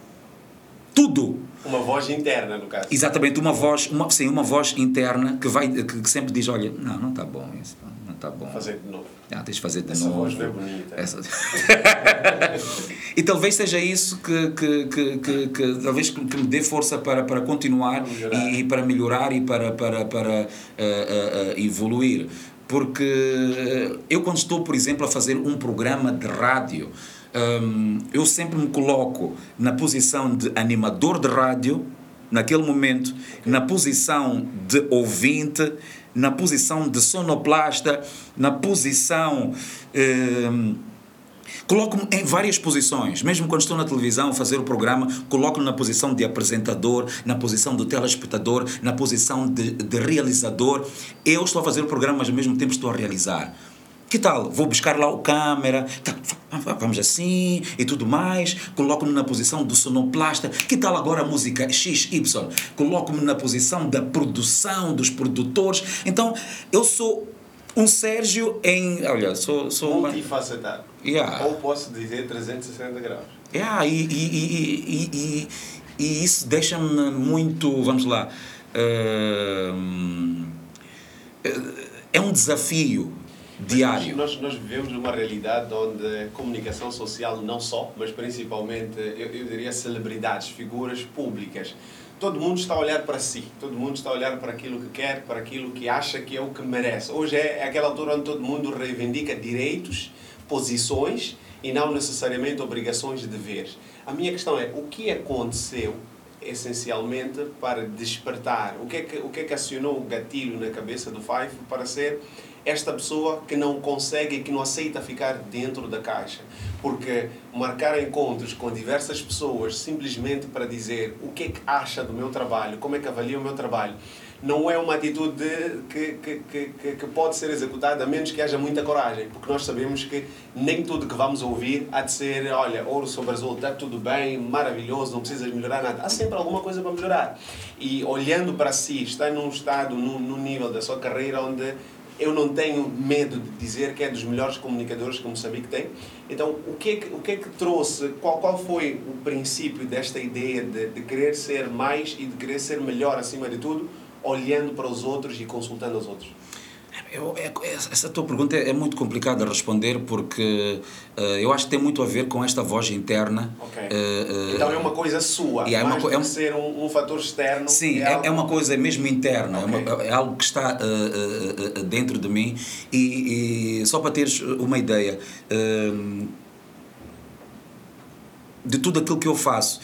Tudo!
Uma voz interna, no caso.
Exatamente, uma voz, uma, sim, uma voz interna que, vai, que, que sempre diz, olha, não, não está bom isso, não está bom.
Fazer de novo.
Ah, tens de fazer de
Essa
novo.
voz não é bonita.
Essa- [laughs] e talvez seja isso que, que, que, que, que talvez que me dê força para, para continuar
Para
e, e para melhorar e para, para, para eh, eh, eh, evoluir. Porque eu, quando estou, por exemplo, a fazer um programa de rádio, hum, eu sempre me coloco na posição de animador de rádio, naquele momento, na posição de ouvinte, na posição de sonoplasta, na posição. hum, Coloco-me em várias posições, mesmo quando estou na televisão a fazer o programa, coloco-me na posição de apresentador, na posição do telespectador, na posição de, de realizador. Eu estou a fazer o programa, mas ao mesmo tempo estou a realizar. Que tal? Vou buscar lá o câmera, tá, va- vamos assim e tudo mais. Coloco-me na posição do sonoplasta. Que tal agora a música XY? Coloco-me na posição da produção, dos produtores. Então, eu sou um Sérgio em. Olha, sou. sou
Multifacetado.
Yeah.
Ou posso dizer 360 graus.
Yeah, e, e, e, e, isso deixa-me muito, vamos lá, hum, é um desafio diário.
Nós, nós vivemos numa realidade onde comunicação social, não só, mas principalmente, eu, eu diria, celebridades, figuras públicas. Todo mundo está a olhar para si, todo mundo está a olhar para aquilo que quer, para aquilo que acha que é o que merece. Hoje é aquela altura onde todo mundo reivindica direitos, posições e não necessariamente obrigações e deveres. A minha questão é, o que aconteceu essencialmente para despertar? O que é que, o que, é que acionou o gatilho na cabeça do Fife para ser esta pessoa que não consegue e que não aceita ficar dentro da caixa? Porque marcar encontros com diversas pessoas simplesmente para dizer o que é que acha do meu trabalho, como é que avalia o meu trabalho, não é uma atitude que, que, que, que- pode ser executada a menos que haja muita coragem, porque nós sabemos que nem tudo que vamos ouvir há de ser, olha, ouro sobre azul, está tudo bem, maravilhoso, não precisas melhorar nada. Há sempre alguma coisa para melhorar. E olhando para si, está num estado, num, num nível da sua carreira onde eu não tenho medo de dizer que é dos melhores comunicadores que Moçambique tem. Então, o que é que, o que, é que trouxe, qual, qual foi o princípio desta ideia de, de querer ser mais e de querer ser melhor acima de tudo, olhando para os outros e consultando os outros?
Eu, é, essa tua pergunta é, é muito complicada a responder porque uh, eu acho que tem muito a ver com esta voz interna.
Okay. Uh, então é uma coisa sua,
é
mais uma, é um, ser um, um, fator externo.
Sim, é, algo... é, uma coisa mesmo interna, okay. é, uma, é, algo que está uh, dentro de mim. E, e, só para teres uma ideia de tudo aquilo que eu faço,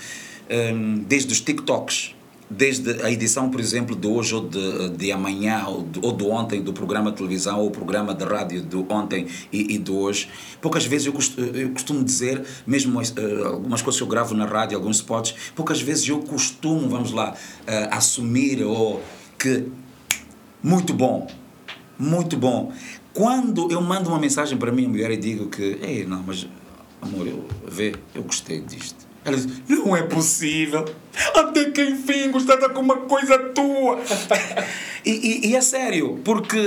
desde os TikToks desde a edição, por exemplo, de hoje ou de, de amanhã ou de, ou de ontem do programa de televisão ou programa de rádio de ontem e, e de hoje, poucas vezes eu costumo, eu costumo dizer, mesmo uh, algumas coisas que eu gravo na rádio, alguns spots, poucas vezes eu costumo, vamos lá, uh, assumir ou que muito bom, muito bom. Quando eu mando uma mensagem para minha mulher e digo que, ei, não, mas amor, eu, vê, eu gostei disto ela diz: Não é possível. Até que enfim gostaste com uma coisa tua. [laughs] e, e, e, é sério, porque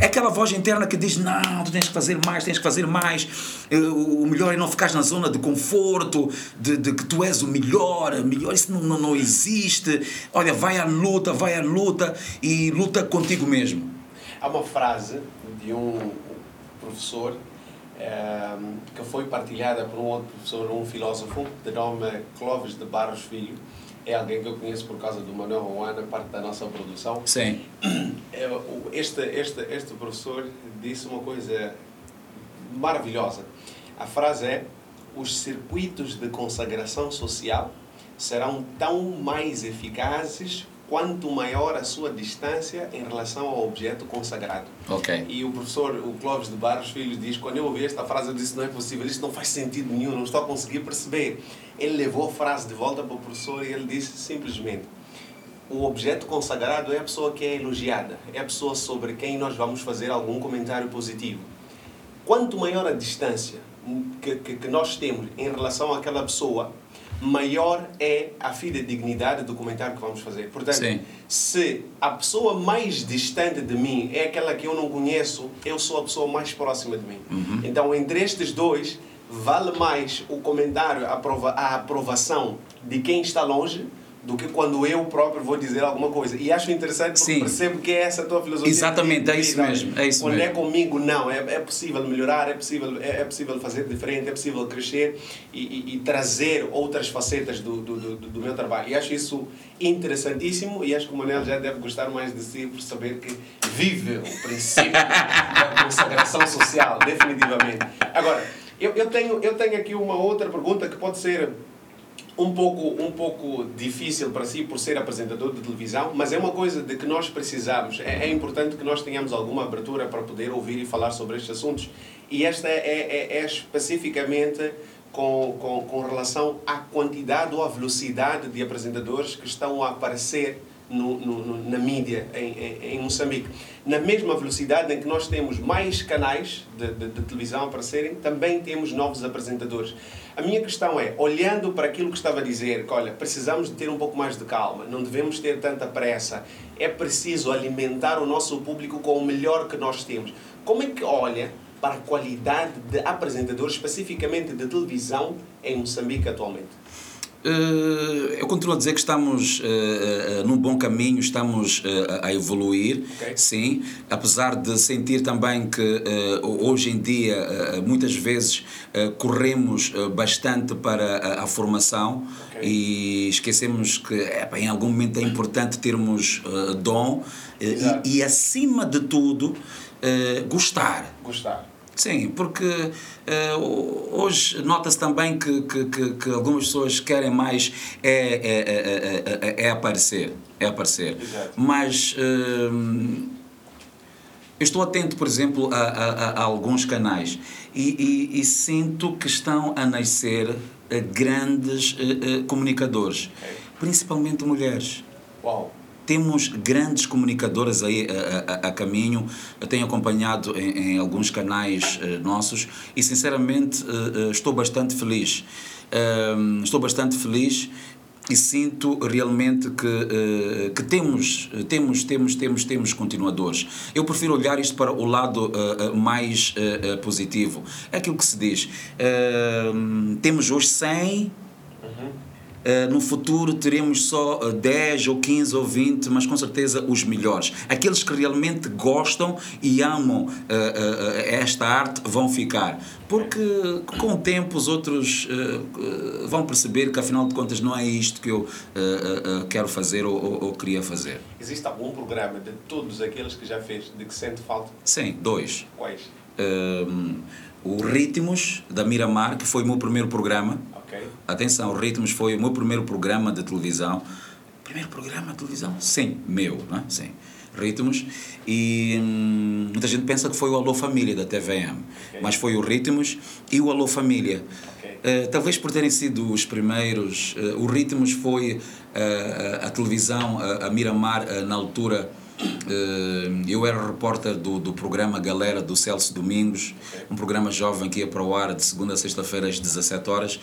é aquela voz interna que diz: Não, tu tens que fazer mais, tens que fazer mais. Eh, o melhor é não ficar na zona de conforto, de, de que tu és o melhor. melhor isso não, não, não existe. Olha, vai à luta, vai à luta e luta contigo mesmo.
Há uma frase de um professor Ehm, que foi partilhada por um outro professor, um filósofo, de nome Clóvis de Barros Filho. É alguém que eu conheço por causa do Manuel Ruana, parte da nossa produção.
Sim. [clears throat]
É, este, este, este professor disse uma coisa maravilhosa. A frase é: os circuitos de consagração social serão tão mais eficazes quanto maior a sua distância em relação ao objeto consagrado.
Okay.
E o professor, o Clóvis de Barros Filho, diz: quando eu ouvi esta frase, eu disse: não é possível, isto não faz sentido nenhum, não estou a conseguir perceber. Ele levou a frase de volta para o professor e ele disse simplesmente: o objeto consagrado é a pessoa que é elogiada, é a pessoa sobre quem nós vamos fazer algum comentário positivo. Quanto maior a distância que, que, que nós temos em relação àquela pessoa, maior é a fidedignidade do comentário que vamos fazer. Portanto, Sim. se a pessoa mais distante de mim é aquela que eu não conheço, eu sou a pessoa mais próxima de mim. Uhum. Então, entre estes dois, vale mais o comentário, a, a aprovação de quem está longe do que quando eu próprio vou dizer alguma coisa. E acho interessante porque Sim. percebo que é essa a tua filosofia.
Exatamente, é isso mesmo. É isso
quando
mesmo.
é comigo, não. É, é possível melhorar, é possível, é, é possível fazer diferente, é possível crescer e, e, e trazer outras facetas do, do, do, do, meu trabalho. E acho isso interessantíssimo e acho que o Manel já deve gostar mais de si por saber que vive o princípio da [laughs] consagração social, definitivamente. Agora, eu, eu, tenho, eu tenho aqui uma outra pergunta que pode ser um pouco, um pouco difícil para si por ser apresentador de televisão, mas é uma coisa de que nós precisamos. É, é importante que nós tenhamos alguma abertura para poder ouvir e falar sobre estes assuntos. E esta é, é, é especificamente com, com, com relação à quantidade ou à velocidade de apresentadores que estão a aparecer no, no, na mídia em, em, em, Moçambique. Na mesma velocidade em que nós temos mais canais de, de, de televisão a aparecerem, também temos novos apresentadores. A minha questão é, olhando para aquilo que estava a dizer, que olha, precisamos de ter um pouco mais de calma, não devemos ter tanta pressa, é preciso alimentar o nosso público com o melhor que nós temos. Como é que olha para a qualidade de apresentadores, especificamente de televisão, em Moçambique atualmente?
Uh, eu continuo a dizer que estamos uh, uh, num bom caminho, estamos a evoluir, okay. sim, apesar de sentir também que hoje em dia muitas vezes corremos bastante para a, a formação okay. e esquecemos que em algum momento é importante termos dom e, e, acima de tudo, gostar.
Gostar.
Sim, porque uh, hoje nota-se também que, que, que, algumas pessoas querem mais é, é, é, é, aparecer. É aparecer. Exato. Mas uh, eu estou atento, por exemplo, a, a, a alguns canais e, e, e, sinto que estão a nascer grandes uh, comunicadores, okay. principalmente mulheres.
Uau!
Temos grandes comunicadoras aí a, a, a caminho. Eu tenho acompanhado em, em alguns canais nossos e, sinceramente, estou bastante feliz. Ehm, estou bastante feliz e sinto realmente que, que temos, temos, temos, temos, temos continuadores. Eu prefiro olhar isto para o lado mais positivo. É aquilo que se diz. Ehm, temos hoje 100. Uhum Uh, no futuro teremos só uh, 10 ou 15 ou 20, mas com certeza os melhores. Aqueles que realmente gostam e amam uh, esta arte vão ficar. Porque com o tempo os outros vão perceber que afinal de contas não é isto que eu quero fazer ou, queria fazer.
Existe algum programa de todos aqueles que já fez de que sente falta?
Sim, dois.
Quais?
o Ritmos da Miramar, que foi o meu primeiro programa
Okay.
Atenção, Ritmos foi o meu primeiro programa de televisão. Primeiro programa de televisão? Sim, meu, não é? Sim. Ritmos. E hum, muita gente pensa que foi o Alô Família da TVM, okay. mas foi o Ritmos e o Alô Família. Okay. Uh, talvez por terem sido os primeiros, uh, o Ritmos foi uh, a televisão, a Miramar, na altura. eu era repórter do, do programa Galera do Celso Domingos, um programa jovem que ia para o ar de segunda a sexta-feira às 17 horas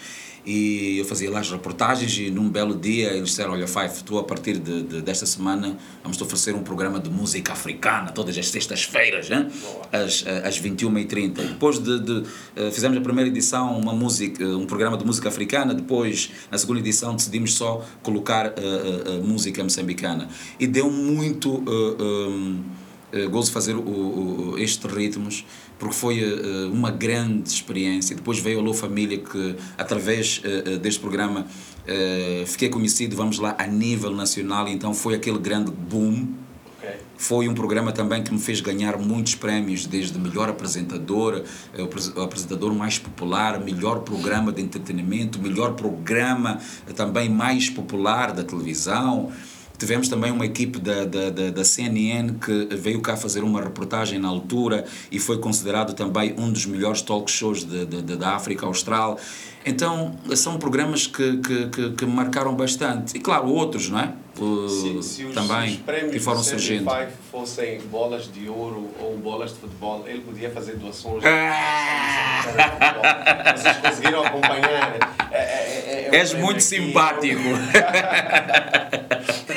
e eu fazia lá as reportagens e num belo dia eles disseram, olha Five, tu a partir de, de desta semana vamos te oferecer um programa de música africana todas as sextas-feiras, às, às 21h30. Depois de, de, eh, fizemos a primeira edição, uma música, um programa de música africana, depois na segunda edição decidimos só colocar uh, uh, música moçambicana. E deu muito uh, um, gozo fazer o, o, estes ritmos porque foi uh, uma grande experiência. Depois veio a Alô Família, que através uh, deste programa fiquei conhecido, vamos lá, a nível nacional, então foi aquele grande boom. Okay. Foi um programa também que me fez ganhar muitos prémios, desde melhor apresentador, o apresentador mais popular, melhor programa de entretenimento, melhor programa também mais popular da televisão. Tivemos também uma equipe da, da, da, da, CNN que veio cá fazer uma reportagem na altura e foi considerado também um dos melhores talk shows da África Austral. Então, são programas que, que, que, que, marcaram bastante. E claro, outros, não é?
Se, se os, também, os prémios que foram surgindo. fossem bolas de ouro ou bolas de futebol, ele podia fazer doações. Ah! Vocês conseguiram acompanhar. É,
é, é, És muito simpático. [laughs]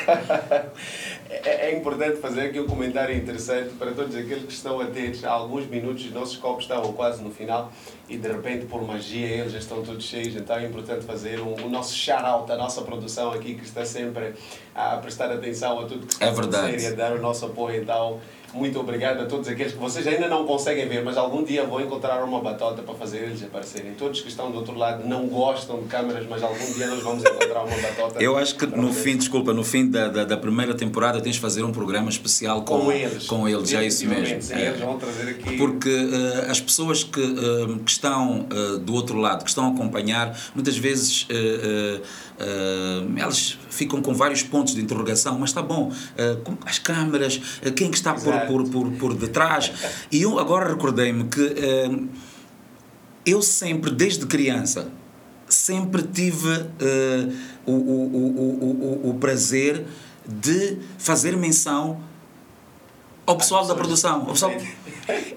[laughs]
é, é, importante fazer aqui um comentário interessante para todos aqueles que estão a ter há alguns minutos, os nossos copos estavam quase no final e de repente, por magia, eles já estão todos cheios. Então é importante fazer um, o nosso shout-out, a nossa produção aqui que está sempre a prestar atenção a tudo que está
é verdade.
e a dar o nosso apoio. Então, muito obrigado a todos aqueles que vocês ainda não conseguem ver, mas algum dia vão encontrar uma batota para fazer eles aparecerem. Todos que estão do outro lado não gostam de câmeras, mas algum dia nós vamos encontrar uma batota.
Eu acho que no fim, desculpa, no fim da, da, da, primeira temporada tens de fazer um programa especial com,
com eles.
Com eles, é isso mesmo.
Sim, é. Eles vão trazer aqui.
Porque uh, as pessoas que, uh, que estão uh, do outro lado, que estão a acompanhar, muitas vezes Uh, elas ficam com vários pontos de interrogação, mas está bom, uh, as câmaras, uh, quem que está por, por, por, por detrás. E eu agora recordei-me que eu sempre, desde criança, sempre tive o, o, o, o, o prazer de fazer menção ao pessoal da produção. Ao pessoal,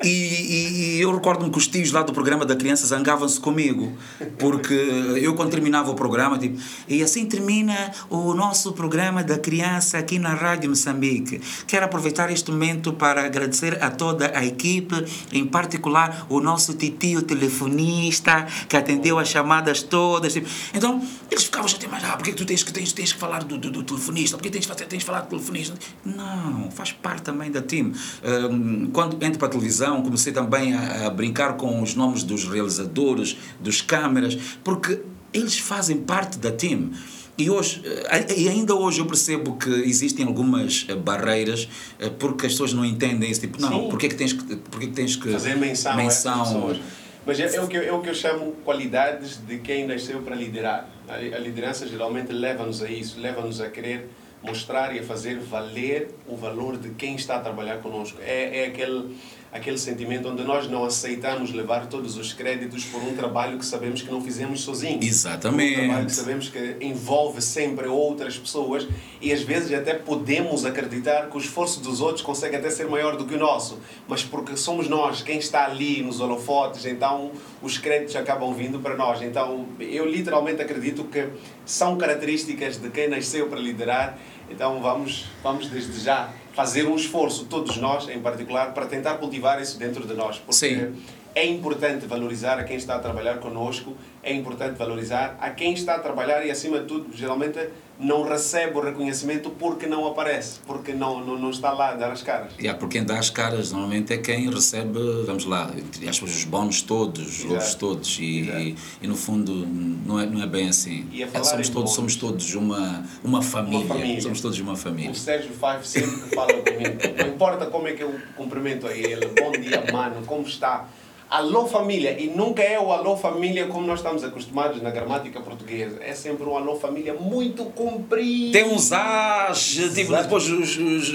e, e, e eu recordo-me que os tios lá do programa da criança zangavam-se comigo, porque eu, quando terminava o programa, tipo, e assim termina o nosso programa da criança aqui na Rádio Moçambique. Quero aproveitar este momento para agradecer a toda a equipe, em particular o nosso titio telefonista, que atendeu as chamadas todas. Tipo. Então, eles ficavam já mas ah, porque tu tens que, tens, tens que falar do, do, do telefonista? Porque tens, tens que falar do telefonista? Não, faz parte também da time. Um, quando entro para televisão, comecei também a, a brincar com os nomes dos realizadores, dos câmeras, porque eles fazem parte da team. E, hoje, eh, e ainda hoje eu percebo que existem algumas eh, barreiras eh, porque as pessoas não entendem esse tipo. Não, porque é que tens que, porque é que, tens que
fazer menção,
menção
Mas é, é, o que, é o que eu chamo qualidades de quem nasceu para liderar. A, a liderança geralmente leva-nos a isso, leva-nos a querer mostrar e a fazer valer o valor de quem está a trabalhar conosco. É, é aquele aquele sentimento onde nós não aceitamos levar todos os créditos por um trabalho que sabemos que não fizemos sozinhos.
Exatamente.
Um trabalho que sabemos que envolve sempre outras pessoas e às vezes até podemos acreditar que o esforço dos outros consegue até ser maior do que o nosso, mas porque somos nós quem está ali nos holofotes, então os créditos acabam vindo para nós. Então eu literalmente acredito que são características de quem nasceu para liderar. Então vamos, vamos desde já fazer um esforço, todos nós em particular, para tentar cultivar isso dentro de nós. Porque
Sim.
É importante valorizar a quem está a trabalhar conosco, é importante valorizar a quem está a trabalhar e, acima de tudo, geralmente não recebe o reconhecimento porque não aparece, porque não, não, não está lá a dar as caras.
Yeah, porque quem dá as caras normalmente é quem recebe, vamos lá, entre aspas, os bónus todos, os louros todos, e, e, e, no fundo não é, não é bem assim. É, somos, todos, somos todos uma, uma, família.
família.
somos todos uma família.
O Sérgio Five sempre fala comigo. Não importa como é que eu cumprimento a ele. Bom dia, mano. Como está? Alô, família. E nunca é o alô, família, como nós estamos acostumados na gramática portuguesa. É sempre um alô, família muito comprido.
Tem uns as, tipo,
Exato.
depois os, os,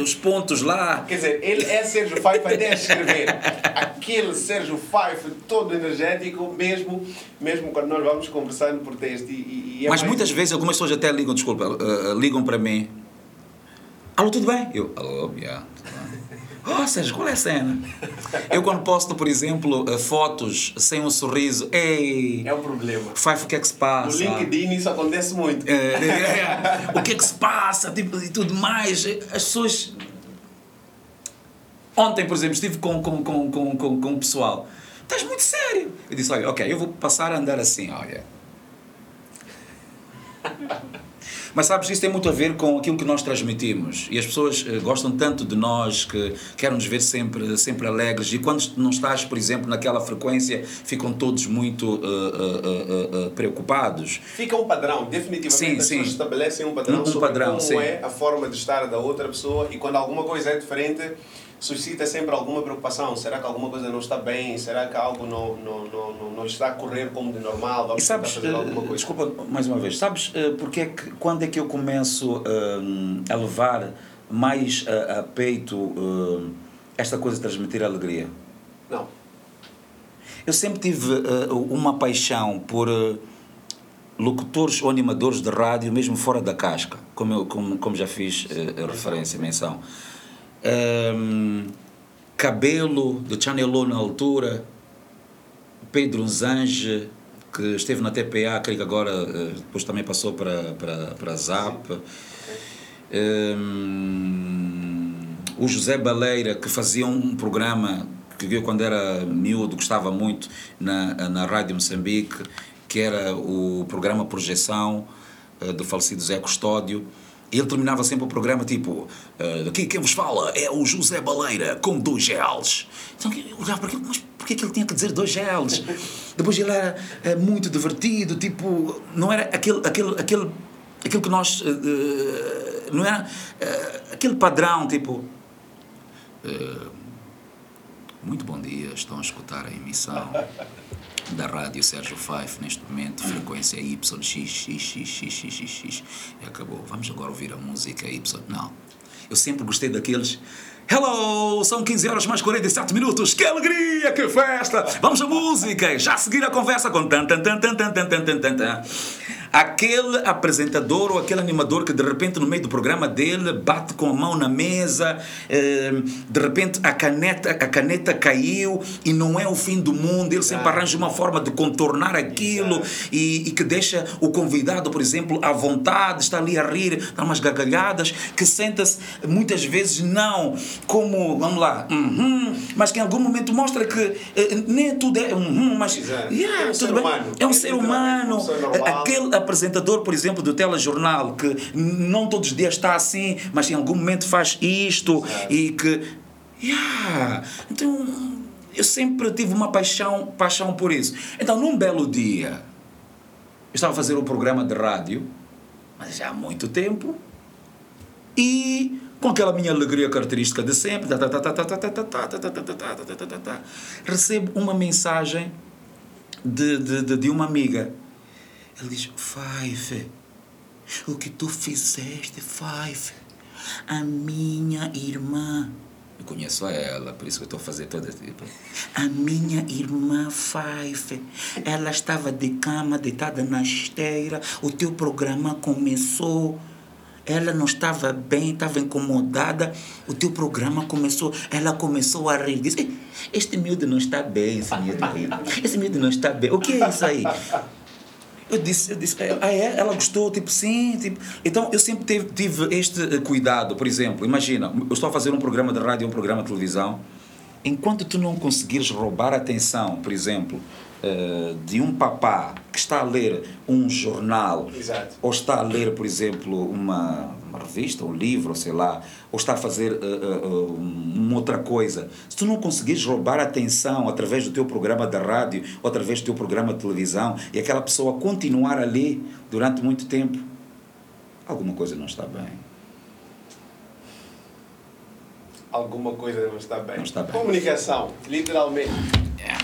os pontos lá.
Quer dizer, ele é Sérgio Five até escrever. Aquele Sérgio Five todo energético, mesmo, mesmo quando nós vamos conversando por texto. E, e- é
Mas
mais-
muitas vezes algumas pessoas até ligam, desculpa, eh, ligam para mim. Alô, tudo bem? Eu, alô, yeah, Sérgio, qual é a cena? Eu quando posto, por exemplo, eh, fotos sem um sorriso, ei,
É um problema.
Five, o que é que se
No
passa?
LinkedIn isso acontece muito.
É, é, é. o que é que se passa tipo, e tudo mais. As pessoas. Ontem, por exemplo, estive com, com, com, com, com, com o pessoal. Estás muito sério. Eu disse: Olha, ok, eu vou passar a andar assim, olha. Mas sabes, isso tem muito a ver com aquilo que nós transmitimos. E as pessoas eh, gostam tanto de nós que querem nos ver sempre, sempre alegres. E quando não estás, por exemplo, naquela frequência, ficam todos muito eh, eh, eh, preocupados.
Fica um padrão, definitivamente
Sim,
as
sim.
pessoas estabelecem um padrão
um
sobre
padrão,
como
sim.
é a forma de estar da outra pessoa e quando alguma coisa é diferente suscita sempre alguma preocupação. Será que alguma coisa não está bem? Será que algo não, não, não, não, está a correr como de normal? Vamos
E sabes,
fazer alguma
eh,
coisa.
desculpa mais uma vez, sabes eh, porque é que, quando é que eu começo eh, a levar mais a, a peito eh, esta coisa de transmitir alegria?
Não.
Eu sempre tive eh, uma paixão por eh, locutores ou animadores de rádio, mesmo fora da casca, como, eu, como, como já fiz eh, referência, menção. Ehm, Cabelo, de Chanelou na altura, Pedro Zange, que esteve na TPA, creio que agora eh, depois também passou para, para, para a ZAP. Ehm, o José Baleira, que fazia um programa que eu, quando era miúdo, gostava muito na, na Rádio Moçambique, que era o programa Projeção eh, do falecido Zé Custódio. Ele terminava sempre o programa tipo: Aqui quem vos fala é o José Baleira, com dois gels. Então eu olhava para aquilo, mas porquê que ele tinha que dizer dois gels? Depois ele era eh, muito divertido, tipo, não era aquele, aquele, aquele, aquilo que nós. eh, não era eh, aquele padrão, tipo. eh, muito bom dia, estão a escutar a emissão da Rádio Sérgio Five, neste momento, frequência YXXXXXX. E acabou. Vamos agora ouvir a música Y. Não. Eu sempre gostei daqueles. Hello! São 15 horas mais 47 minutos. Que alegria, que festa! Vamos à música! Já seguir a conversa com tan tan tan tan tan tan tan tan tan. Aquele apresentador ou aquele animador que de repente no meio do programa dele bate com a mão na mesa, eh, de repente a caneta, a caneta caiu e não é o fim do mundo, ele sempre arranja uma forma de contornar aquilo e, e que deixa o convidado, por exemplo, à vontade, está ali a rir, dá umas gargalhadas, que senta-se muitas vezes não como, vamos lá, uhum, mas que em algum momento mostra que eh, nem tudo é uhum, mas yeah,
É um
tudo
ser
bem.
humano.
é um
É
ser
literalmente
humano,
normal.
aquele apresentador, por exemplo, do telejornal, que não todos os dias está assim, mas em algum momento faz isto e que. Yeah. Então, eu sempre tive uma paixão, paixão por isso. Então, num belo dia, eu estava a fazer um programa de rádio, mas já há muito tempo, e com aquela minha alegria característica de sempre, recebo uma mensagem de, de, de, de uma amiga ele diz: Five, o que tu fizeste, Five, a minha irmã. Eu conheço ela, por isso que eu estou a fazer toda tipo. A minha irmã Five, ela estava de cama, deitada na esteira, o teu programa começou. Ela não estava bem, estava incomodada. O teu programa começou, ela começou a rir. Disse: "Ei, Este miúdo não está bem, esse miúdo. Esse miúdo não está bem. O que é isso aí? Eu disse, eu disse, ah, é? Ela gostou, tipo, sim, tipo. Então eu sempre tive, tive este eh, cuidado, por exemplo, imagina, eu estou a fazer um programa de rádio, um programa de televisão, enquanto tu não conseguires roubar a atenção, por exemplo, uh, de um papá que está a ler um jornal,
Exato.
ou está a ler, por exemplo, uma, uma revista, um livro, sei lá, ou está a fazer uh, uh, uma outra coisa, se tu não conseguires roubar a atenção através do teu programa de rádio ou através do teu programa de televisão e aquela pessoa continuar ali durante muito tempo, alguma coisa não está bem.
Alguma coisa não está bem.
Não está bem.
Comunicação, literalmente.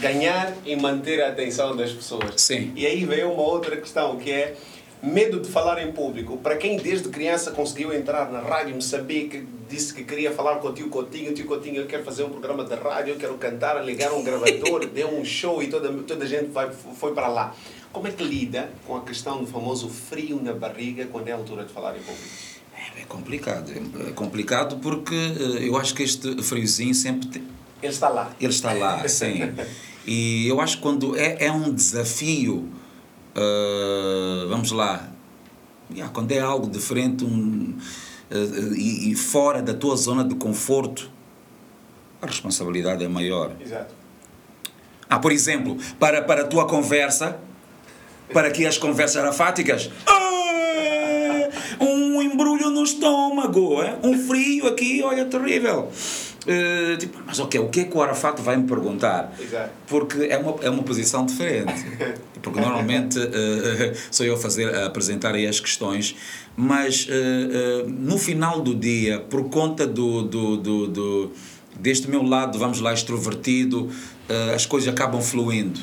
Ganhar e manter a atenção das pessoas.
Sim.
E aí veio uma outra questão que é medo de falar em público. Para quem desde criança conseguiu entrar na rádio Moçambique, disse que queria falar com o tio Coutinho, o tio Coutinho, eu quero fazer um programa de rádio, eu quero cantar, ligar um gravador, [laughs] deu um show e toda, toda a gente vai, foi para lá. Como é que lida com a questão do famoso frio na barriga quando é a altura de falar em público?
É complicado, é complicado porque eh, eu acho que este friozinho sempre tem,
Ele está lá.
ele está lá, [laughs] sim. E eu acho que quando é, é um desafio, uh, vamos lá, yeah, quando é algo diferente um, uh, e, e fora da tua zona de conforto, a responsabilidade é maior.
Exato.
Ah, por exemplo, para, para a tua conversa, para que as conversas arafáticas, ah, embrulho no estômago, é? um frio aqui, olha, terrível. Eh, tipo, mas ok, o que é que o Arafat vai me perguntar?
Exato.
Porque é uma, é uma posição diferente. [laughs] Porque normalmente eh, sou eu a fazer, a apresentar aí as questões, mas eh, no final do dia, por conta do, do, do, do- deste meu lado, vamos lá, extrovertido, as coisas acabam fluindo.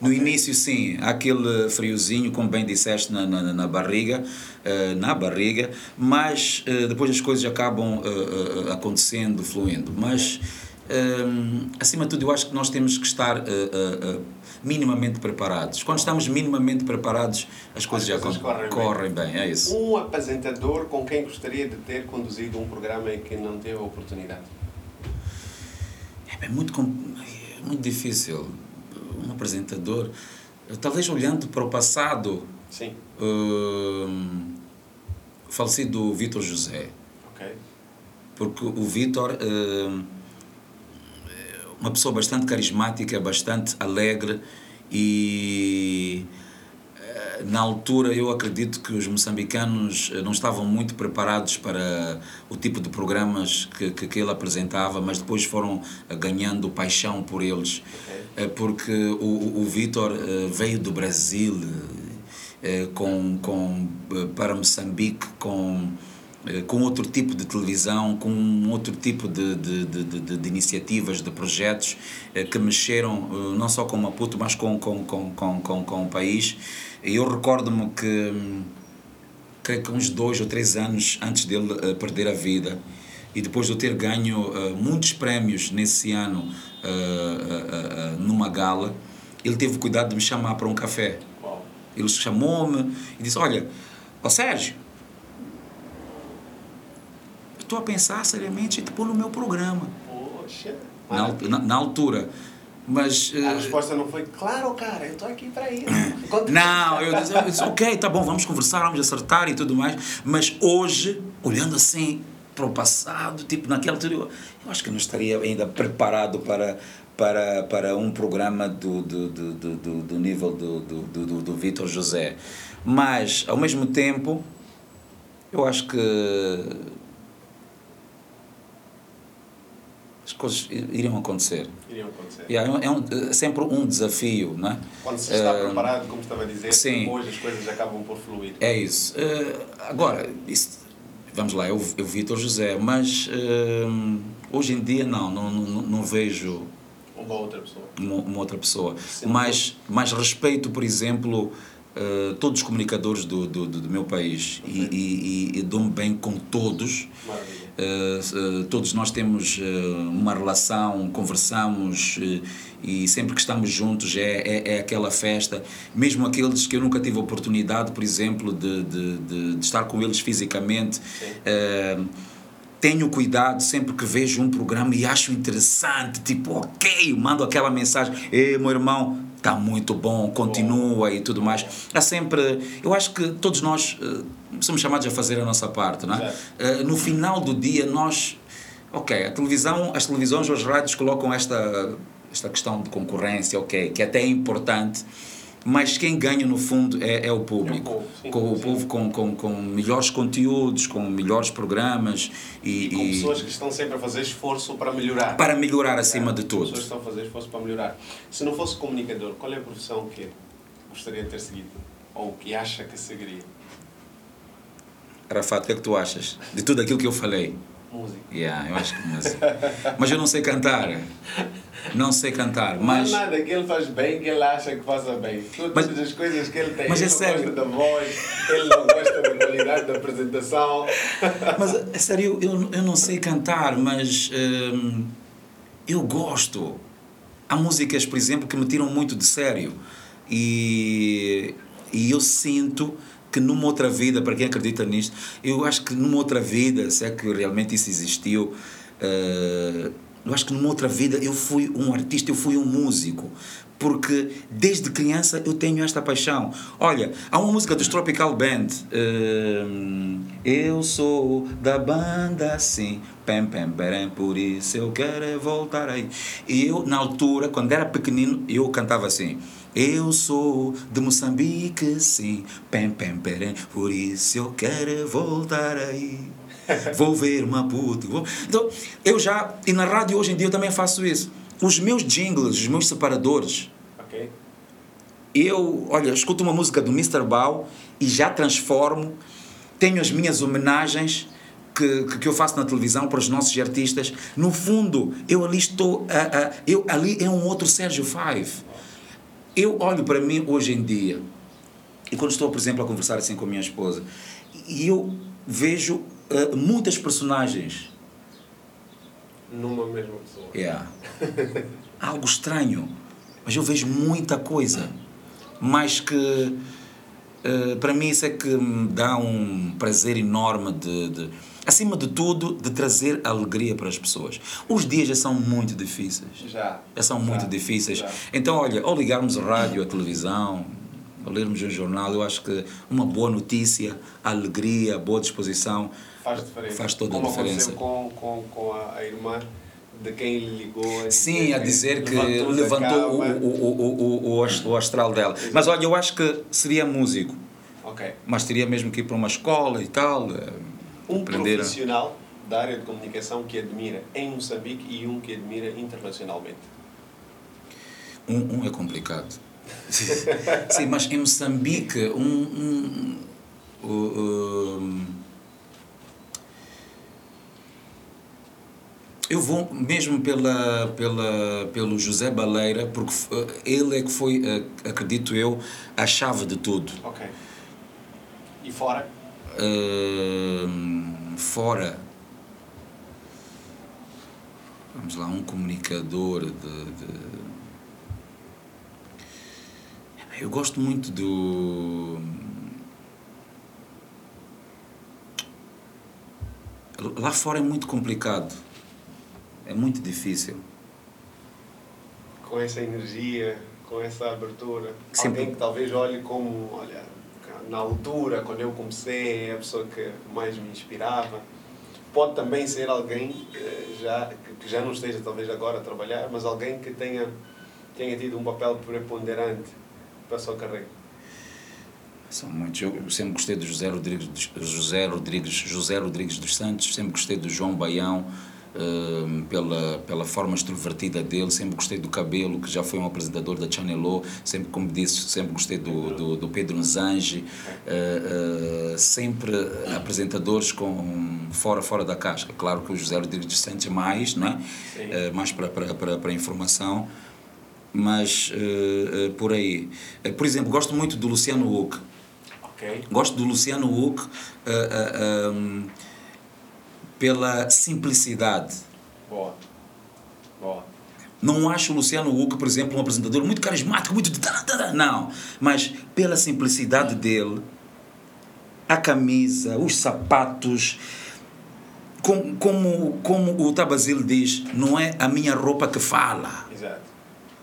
No início, sim, há aquele friozinho, como bem disseste, na, na, na barriga, eh, na barriga, mas eh, depois as coisas acabam eh, acontecendo, fluindo. Mas, acima de tudo, eu acho que nós temos que estar minimamente preparados. Quando estamos minimamente preparados, as coisas já
coisas
con-
correm bem.
correm bem. É isso.
Um apresentador com quem gostaria de ter conduzido um programa em que não teve a oportunidade.
É muito, com- é muito difícil. Um apresentador, talvez olhando para o passado,
Sim.
hum, o falecido Vítor José.
Ok.
Porque o Vítor hum, é uma pessoa bastante carismática, bastante alegre e eh, na altura eu acredito que os moçambicanos eh, não estavam muito preparados para o tipo de programas que, que, que ele apresentava, mas depois foram eh, ganhando paixão por eles.
Ok.
Eh, Porque o, o, Vítor eh, veio do Brasil eh, com, com, eh, para Moçambique com eh, com outro tipo de televisão, com outro tipo de, de, de, de, iniciativas, de projetos eh, que mexeram eh, não só com Maputo, mas com, com, com, com, com, com o país. E eu recordo-me que, creio que uns dois ou três anos antes dele eh, perder a vida, e depois de eu ter ganho eh, muitos prémios nesse ano eh, eh, numa gala, ele teve o cuidado de me chamar para um café. Ele chamou-me e disse: Olha, ó Sérgio, estou a pensar seriamente em te pôr no meu programa.
Poxa.
Na, na, na altura. Mas.
A resposta não foi, claro, cara, eu estou aqui para isso. [laughs]
Não, eu disse, eu disse, ok, tá bom, vamos conversar, vamos acertar e tudo mais. Mas hoje, olhando assim para o passado, tipo, naquela altura, eu, eu acho que não estaria ainda preparado para. Para, para um programa do, do, do, do, do- nível do, do, do, do, Vitor José. Mas, ao mesmo tempo, eu acho que as coisas iriam acontecer.
Iriam acontecer.
Yeah, é um- é sempre um desafio, não é?
Quando se está
Eh,
preparado, como estava a dizer,
sim.
depois as coisas acabam por fluir.
É isso. Eh, agora, isso- vamos lá, eu, eu Vitor José, mas eh, hoje em dia não, não, não, não vejo
Uma outra pessoa.
uma, uma outra pessoa.
Sim.
Mas, mas respeito, por exemplo, eh, todos os comunicadores do, do, do do meu país e, e, e, e dou-me bem com todos.
Maravilha.
Eh, eh, todos nós temos eh, uma relação, conversamos e sempre que estamos juntos é, é, é aquela festa. Mesmo aqueles que eu nunca tive a oportunidade, por exemplo, de, de, de, de estar com eles fisicamente, tenho cuidado sempre que vejo um programa e acho interessante, tipo, ok, mando aquela mensagem, ei meu irmão, está muito bom, continua e tudo mais. Há sempre, eu acho que todos nós eh, somos chamados a fazer a nossa parte, não é? Eh, no final do dia nós ok, a televisão, as televisões ou as rádios colocam esta, esta questão de concorrência, ok, que até é importante, mas quem ganha no fundo é, é o público.
É o povo, sim,
com o povo com, com, com melhores conteúdos, com melhores programas e,
E com
e
pessoas que estão sempre a fazer esforço para melhorar.
para melhorar acima de
Pessoas
tudo.
que estão a fazer esforço para melhorar. Se não fosse comunicador, qual é a profissão que gostaria de ter seguido? Ou que acha que seguiria?
Arafat, o que é que tu achas de tudo aquilo que eu falei?
Música.
Yeah, eu acho que música. Mas eu não sei cantar. Não sei cantar,
Não
mas
há nada que ele faz bem que ele acha que faça bem. Todas
Mas-
as coisas que ele tem.
mas
ele
é
não
sério.
gosta da voz, ele não gosta da qualidade da apresentação. [laughs]
Mas, é sério, eu, eu não sei cantar, mas hum, eu gosto. Há músicas, por exemplo, que me tiram muito de sério. E, e eu sinto que numa outra vida, para quem acredita nisto, eu acho que numa outra vida, se é que realmente isso existiu, eh, eu acho que numa outra vida eu fui um artista, eu fui um músico. Porque desde criança eu tenho esta paixão. Olha, há uma música dos Tropical Band. hum, eu sou da banda assim. Pem, pem, perem, por isso eu quero é voltar aí. E eu, na altura, quando era pequenino, eu cantava assim. Eu sou de Moçambique, sim. Pem, pem, perem, por isso eu quero voltar aí. [laughs] Vou ver Maputo. Vou... Então, eu já. E na rádio hoje em dia eu também faço isso. Os meus jingles, os meus separadores,
Ok?
eu, olha, escuto uma música do Mr. Bao e já transformo. Tenho as minhas homenagens que, que, eu faço na televisão para os nossos artistas. No fundo, eu ali estou. A, a, eu, ali é um outro Sérgio Five. Eu olho para mim hoje em dia, e quando estou, por exemplo, a conversar assim com a minha esposa, e eu vejo ah, muitas personagens.
Numa mesma pessoa.
Yeah. Algo estranho. Mas eu vejo muita coisa. Mas que eh, para mim isso é que me dá um prazer enorme de, de- acima de tudo, de trazer alegria para as pessoas. Os dias já são muito difíceis.
Já.
Já são muito difíceis.
já.
Então, olha, ao ligarmos a rádio, a televisão, ao lermos um jornal, eu acho que uma boa notícia, alegria, boa disposição
Faz diferença.
Faz toda a
Como
diferença.
aconteceu com, com, com a, a irmã de quem ligou. a
Sim, a dizer que
levantou
levantou o, o, o, o, o, ast- o astral dela. Mas olha, eu acho que seria músico,
Ok.
mas teria mesmo que ir para uma escola e tal.
Um profissional da área de comunicação que admira em Moçambique e um que admira internacionalmente.
Um, um é complicado. [laughs] Sim, mas em Moçambique, um. um, um, eu vou mesmo pela, pela, pelo José Baleira, porque eh, ele é que foi, eh, acredito eu, a chave de tudo.
Ok. E fora?
Fora. Vamos lá, um comunicador de, de- Eu gosto muito do. Lá fora é muito complicado. É muito difícil.
Com essa energia, com essa abertura.
Sempre.
Alguém que talvez olhe como, olha, na altura, quando eu comecei, é a pessoa que mais me inspirava. Pode também ser alguém eh, já, que- já não esteja talvez agora a trabalhar, mas alguém que tenha, tenha tido um papel preponderante para a sua carreira.
São muitos. Eu sempre gostei do José Rodrigues, José Rodrigues, José Rodrigues dos Santos, sempre gostei do João Baião, hum, pela, pela forma extrovertida dele, sempre gostei do Cabelo, que já foi um apresentador da Channel O, sempre, como disse, sempre gostei do, do, do Pedro Nzange, eh, eh, sempre apresentadores com fora, fora da casca. Claro que o José Rodrigues dos Santos mais, não é? Eh, mais para, para, para, para informação, mas eh, por aí. Por exemplo, gosto muito do Luciano Huck.
Ok?
Gosto do Luciano Huck ah, um, pela simplicidade.
Boa. Boa.
Não acho o Luciano Huck, por exemplo, um apresentador muito carismático, muito. Não. Mas pela simplicidade dele, a camisa, os sapatos. com- Como, como o Tabazil diz, não é a minha roupa que fala.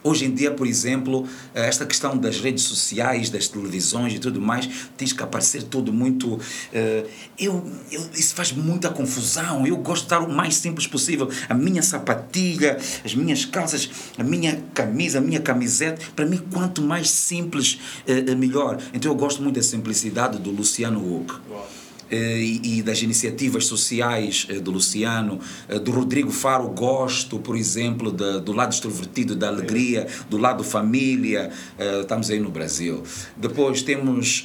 Hoje em dia, por exemplo, eh, esta questão das redes sociais, das televisões e tudo mais, tens que aparecer tudo muito. Uh, eu, eu, isso faz muita confusão. Eu gosto de estar o mais simples possível. A minha sapatilha, as minhas calças, a minha camisa, a minha camiseta, para mim, quanto mais simples, uh, melhor. Então, eu gosto muito da simplicidade do Luciano Huck. Eh, e, das iniciativas sociais eh, do Luciano, eh, do Rodrigo Faro, gosto, por exemplo, do lado extrovertido, da alegria, do lado família, estamos aí no Brasil. Depois temos,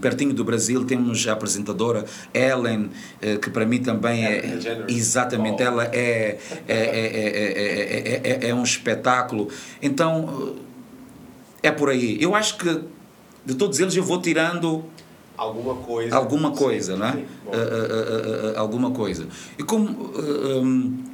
pertinho do Brasil, temos a apresentadora Ellen, que para mim também é, exatamente, ela é, é, é, é, é um espetáculo. Então, é por aí. Eu acho que de todos eles eu vou tirando
alguma coisa.
Alguma coisa, sim, não é? Sim, uh, uh, uh, alguma coisa. E como um,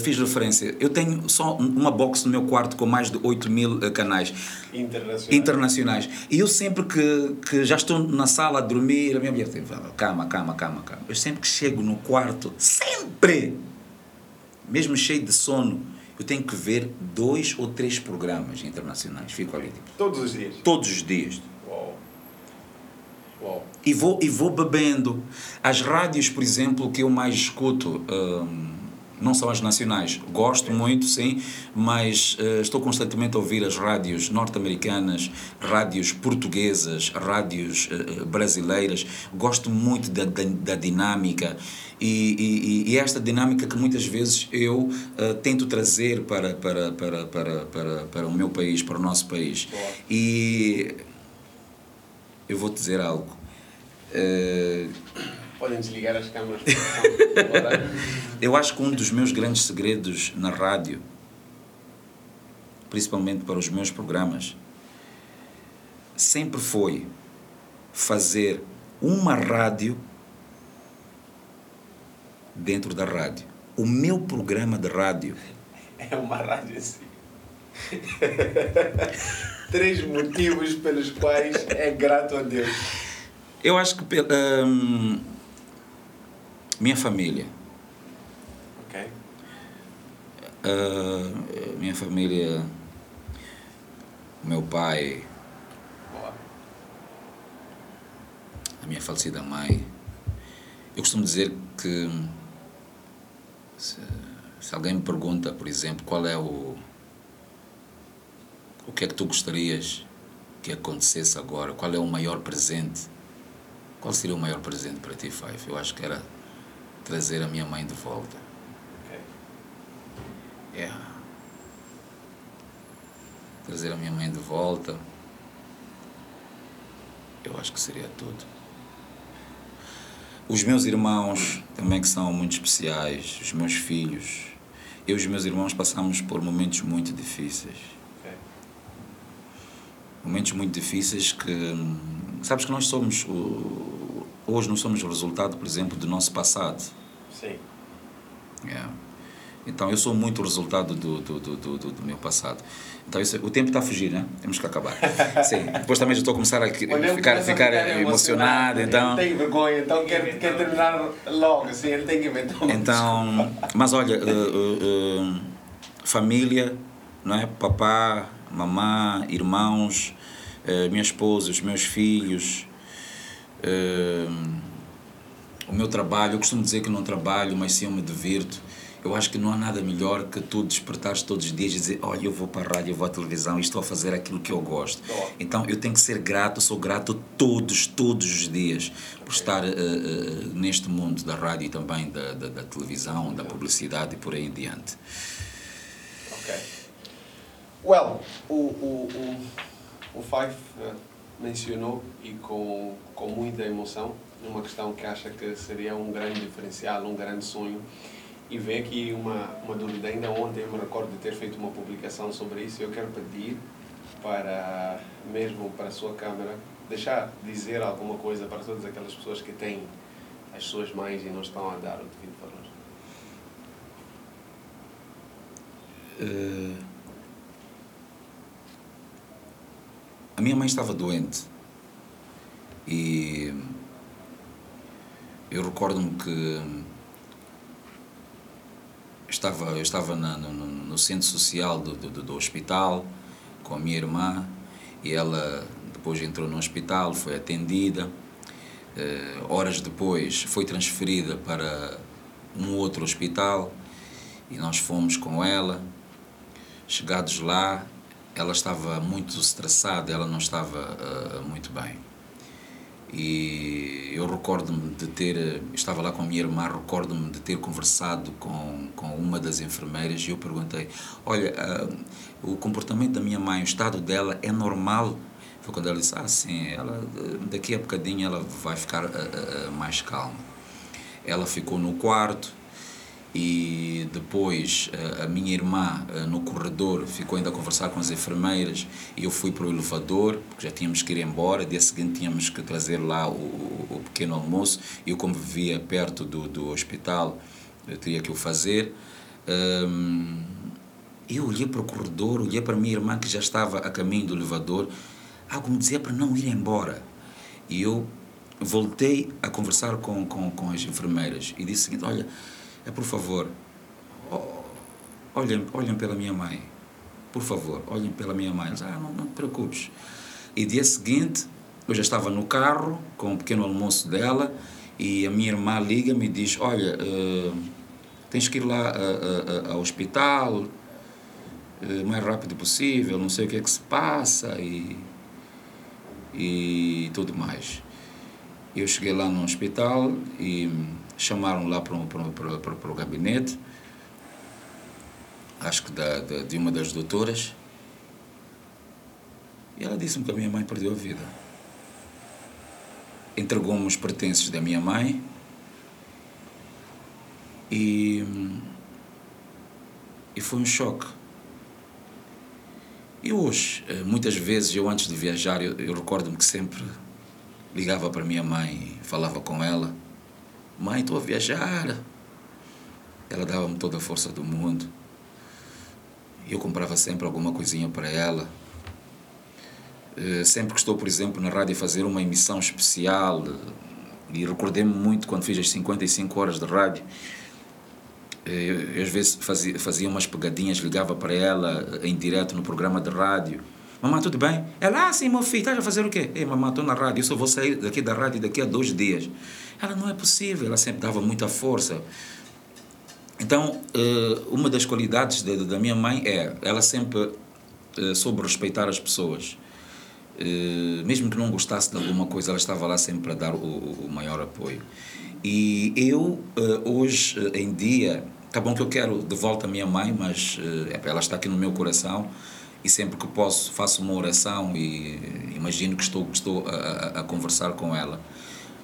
fiz referência, eu tenho só uma box no meu quarto com mais de 8 mil canais
internacionais.
internacionais. E eu sempre que, que já estou na sala a dormir, a minha mulher diz, calma, calma, calma, calma. Eu sempre que chego no quarto, sempre, mesmo cheio de sono, eu tenho que ver dois ou três programas internacionais. Fico ali. Tipo,
todos os dias?
Todos os dias. E vou, e vou bebendo. As rádios, por exemplo, que eu mais escuto, hum, não são as nacionais. Gosto muito, sim, mas uh, estou constantemente a ouvir as rádios norte-americanas, rádios portuguesas, rádios uh, brasileiras. Gosto muito da, da, da dinâmica e, e, e, esta dinâmica que muitas vezes eu uh, tento trazer para, para, para, para, para, para o meu país, para o nosso país. E eu vou te dizer algo. Uh,
Podem desligar as câmaras. [laughs]
eu acho que um dos meus grandes segredos na rádio, principalmente para os meus programas, sempre foi fazer uma rádio dentro da rádio. O meu programa de rádio.
É uma rádio assim. [laughs] Três motivos pelos quais é grato a Deus.
Eu acho que um, minha família.
Ok.
Uh, minha família, meu pai,
Boa.
a minha falecida mãe. Eu costumo dizer que se, se alguém me pergunta, por exemplo, qual é o o que é que tu gostarias que acontecesse agora? Qual é o maior presente? Qual seria o maior presente para ti, Five? Eu acho que era trazer a minha mãe de volta.
Ok.
Yeah. Trazer a minha mãe de volta. Eu acho que seria tudo. Os meus irmãos também que são muito especiais, os meus filhos. Eu e os meus irmãos passamos por momentos muito difíceis momentos muito difíceis que sabes que nós somos hoje não somos o resultado por exemplo do nosso passado.
Sim.
Yeah. então eu sou muito o resultado do, do, do, do, do meu passado. Então isso, o tempo está a fugir né? Temos que acabar. [laughs] Sim. Depois também já estou a começar a ficar, ficar, ficar emocionado. então.
ele tem vergonha então quer, quer terminar logo assim ele tem que inventar
então mas olha uh, uh, uh, família não é? Papá mamã, irmãos, uh, minha esposa, os meus filhos, uh, o meu trabalho. Eu costumo dizer que não trabalho, mas sim eu me divirto. Eu acho que não há nada melhor que tu despertares todos os dias e dizer: Olha, eu vou para a rádio, eu vou à televisão e estou a fazer aquilo que eu gosto. Então eu tenho que ser grato, sou grato todos, todos os dias por estar uh, uh, neste mundo da rádio e também da, da, da televisão, da publicidade e por aí em diante.
Well, o, o, o, o Five uh, mencionou e com, com muita emoção uma questão que acha que seria um grande diferencial, um grande sonho. E vê aqui uma, uma dúvida. Ainda ontem eu me recordo de ter feito uma publicação sobre isso. Eu quero pedir para, mesmo para a sua câmera, deixar dizer alguma coisa para todas aquelas pessoas que têm as suas mães e não estão a dar o devido valor.
Uh A minha mãe estava doente e eu recordo-me que estava, eu estava na, no, no, centro social do, do, do hospital com a minha irmã e ela depois entrou no hospital, foi atendida. Uh, horas depois foi transferida para um outro hospital e nós fomos com ela. Chegados lá, ela estava muito estressada, ela não estava uh, muito bem. E eu recordo-me de ter, estava lá com a minha irmã, recordo-me de ter conversado com, com uma das enfermeiras e eu perguntei: Olha, uh, o comportamento da minha mãe, o estado dela é normal? Foi quando ela disse: Ah, sim, ela, daqui a bocadinho ela vai ficar uh, mais calma. Ela ficou no quarto, e depois eh, a minha irmã eh, no corredor ficou ainda a conversar com as enfermeiras e eu fui para o elevador porque já tínhamos que ir embora. Dia seguinte tínhamos que trazer lá o, o pequeno almoço. Eu como vivia perto do, do hospital eu teria que o fazer. Eu olhei para o corredor olhei para a minha irmã que já estava a caminho do elevador. Algo me dizia para não ir embora. E eu voltei a conversar com, com, com as enfermeiras e disse o seguinte olha é por favor, olhem, olhem pela minha mãe. Por favor, olhem pela minha mãe. Ah, não, não te preocupes. E dia seguinte, eu já estava no carro com o um pequeno almoço dela e a minha irmã liga-me e diz: Olha, uh, tens que ir lá uh, uh, ao hospital o mais rápido possível, não sei o que é que se passa e, e tudo mais. Eu cheguei lá no hospital e chamaram lá para, para, para, para, para o gabinete, acho que da, da, de uma das doutoras, e ela disse-me que a minha mãe perdeu a vida. Entregou-me os pertences da minha mãe e, e foi um choque. E hoje, eh, muitas vezes, eu antes de viajar, eu, eu recordo-me que sempre ligava para minha mãe, falava com ela Mãe, estou a viajar. Ela dava-me toda a força do mundo. Eu comprava sempre alguma coisinha para ela. Eh, sempre que estou, por exemplo, na rádio a fazer uma emissão especial, e recordei-me muito quando fiz as 55 horas de rádio, eh, eu às vezes fazia, fazia umas pegadinhas, ligava para ela em direto no programa de rádio. Mamãe, tudo bem? Ela, ah, sim, meu filho, estás a fazer o quê? Ei, mamãe, estou na rádio, eu só vou sair daqui da rádio daqui a dois dias. Ela não é possível, ela sempre dava muita força. Então, eh, uma das qualidades da minha mãe é, ela sempre eh, soube respeitar as pessoas. Eh, mesmo que não gostasse de alguma coisa, ela estava lá sempre para dar o, maior apoio. E eu, hoje em dia, tá bom que eu quero de volta a minha mãe, mas ela está aqui no meu coração e sempre que posso faço uma oração e imagino que estou, estou a, a conversar com ela.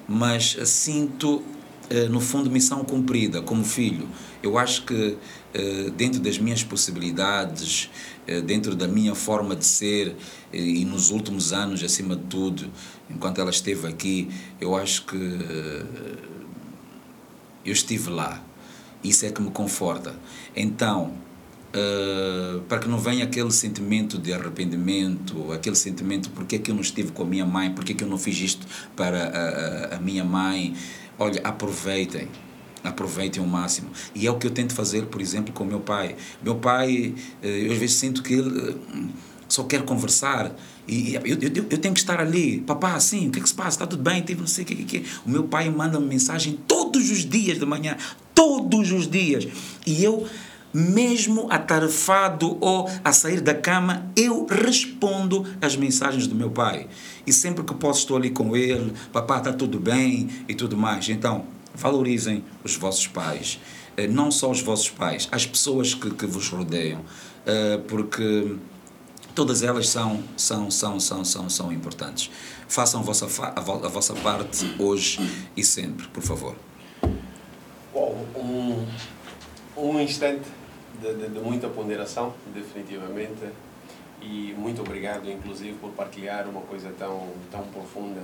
Mas sinto eh, no fundo missão cumprida como filho. Eu acho que eh, dentro das minhas possibilidades eh, dentro da minha forma de ser e nos últimos anos acima de tudo enquanto ela esteve aqui eu acho que eu estive lá. Isso é que me conforta. Então Uh, para que não venha aquele sentimento de arrependimento, aquele sentimento porque é que eu não estive com a minha mãe, porque é que eu não fiz isto para a, a, a minha mãe. Olha, aproveitem, aproveitem o máximo. E é o que eu tento fazer, por exemplo, com o meu pai. Meu pai, uh, eu às vezes sinto que ele uh, só quer conversar. E eu, eu, eu, tenho que estar ali. Papá, sim, o que é que se passa? Está tudo bem? Tive não sei o que, que, que. O meu pai manda-me mensagem todos os dias de manhã. Todos os dias. E eu mesmo atarefado ou a sair da cama, eu respondo às mensagens do meu pai. E sempre que posso estou ali com ele, papá, está tudo bem e tudo mais. Então, valorizem os vossos pais. Eh, não só os vossos pais, as pessoas que, que vos rodeiam. Eh, porque todas elas são, são, são, são, são, são importantes. Façam a vossa, a vossa parte hoje e sempre, por favor.
Um, um instante de, de, de, muita ponderação, definitivamente. E muito obrigado, inclusive, por partilhar uma coisa tão, tão profunda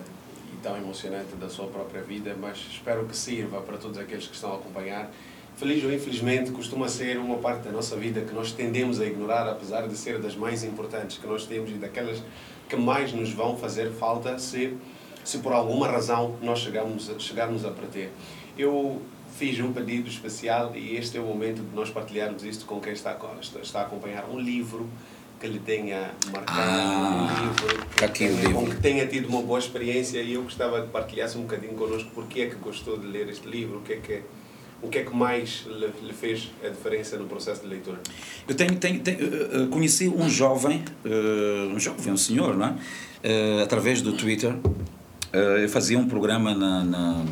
e tão emocionante da sua própria vida, mas espero que sirva para todos aqueles que estão a acompanhar. Feliz ou infelizmente, costuma ser uma parte da nossa vida que nós tendemos a ignorar, apesar de ser das mais importantes que nós temos e daquelas que mais nos vão fazer falta se, se por alguma razão nós chegarmos, chegarmos a perder. Eu fiz um pedido especial e este é o momento de nós partilharmos isto com quem está, está a acompanhar um livro que lhe tenha marcado,
Ah,
um livro tenha-
livro.
com que tenha tido uma boa experiência e eu gostava que partilhasse um bocadinho connosco porque é que gostou de ler este livro, o que é que, o que, é que mais lhe, fez a diferença no processo de leitura.
Eu tenho, tenho, tenho, eh, eh, conheci um jovem, eh, um jovem, um senhor, não é? Através do Twitter. Eu fazia um programa na, na,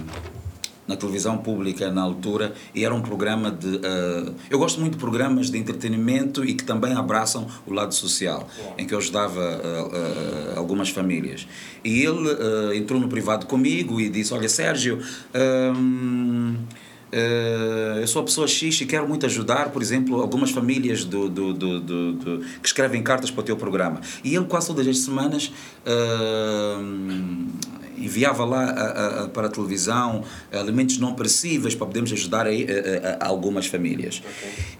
na televisão pública na altura e era um programa de. eh, eu gosto muito de programas de entretenimento e que também abraçam o lado social, em que eu ajudava eh, eh, algumas famílias. E ele entrou no privado comigo e disse: Olha, Sérgio. hum, eh, eu sou a pessoa X e quero muito ajudar, por exemplo, algumas famílias do, do, do, do- que escrevem cartas para o teu programa. E ele, quase todas as semanas, eh, enviava lá a- a- a- para a televisão alimentos não perecíveis para podermos ajudar eh, a algumas famílias.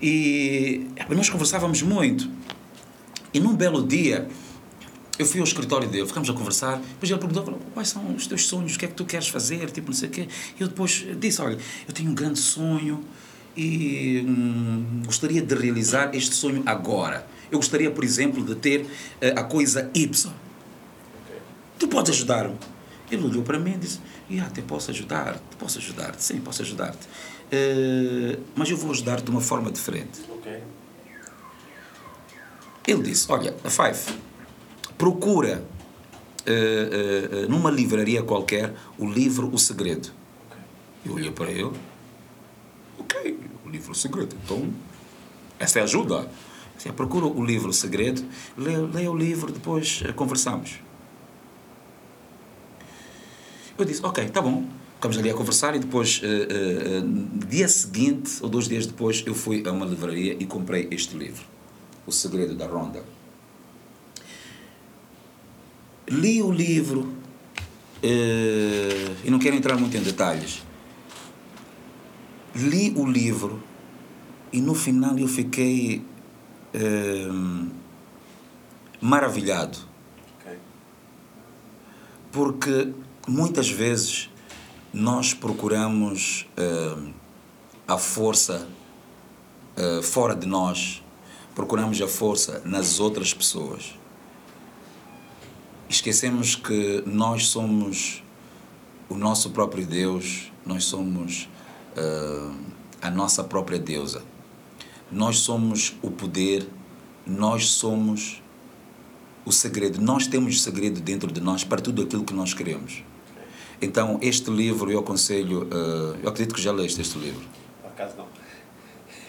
E eh, nós conversávamos muito. E num belo dia, eu fui ao escritório dele, ficamos a conversar, depois ele perguntou, quais são os teus sonhos, o que é que tu queres fazer, tipo, não sei o quê. E eu depois disse, olha, eu tenho um grande sonho e hum, gostaria de realizar este sonho agora. Eu gostaria, por exemplo, de ter eh, a coisa Y. Tu podes ajudar-me? Ele olhou para mim e disse, "Ya, até posso ajudar, posso ajudar-te, sim, posso ajudar-te. Eh, mas eu vou ajudar-te de uma forma diferente.
Ok.
Ele disse: Olha, a Five, procura eh, eh, numa livraria qualquer o livro O Segredo. Eu olhei para ele: Ok, o livro O Segredo. Então, essa é ajuda. Disse, procura o livro O Segredo, leia, leia o livro, depois conversamos. Eu disse: Ok, tá bom. Ficamos ali a conversar e depois, eh, no dia seguinte, ou dois dias depois, eu fui a uma livraria e comprei este livro. O Segredo da Ronda. Li o livro eh, e não quero entrar muito em detalhes. Li o livro e no final eu fiquei maravilhado
Ok.
porque muitas vezes nós procuramos eh, a força eh, fora de nós, procuramos a força nas outras pessoas. Esquecemos que nós somos o nosso próprio Deus, nós somos eh, a nossa própria deusa. Nós somos o poder, nós somos o segredo. Nós temos o segredo dentro de nós para tudo aquilo que nós queremos. Então, este livro eu aconselho. eh, eu acredito que já leste este livro.
Por acaso não.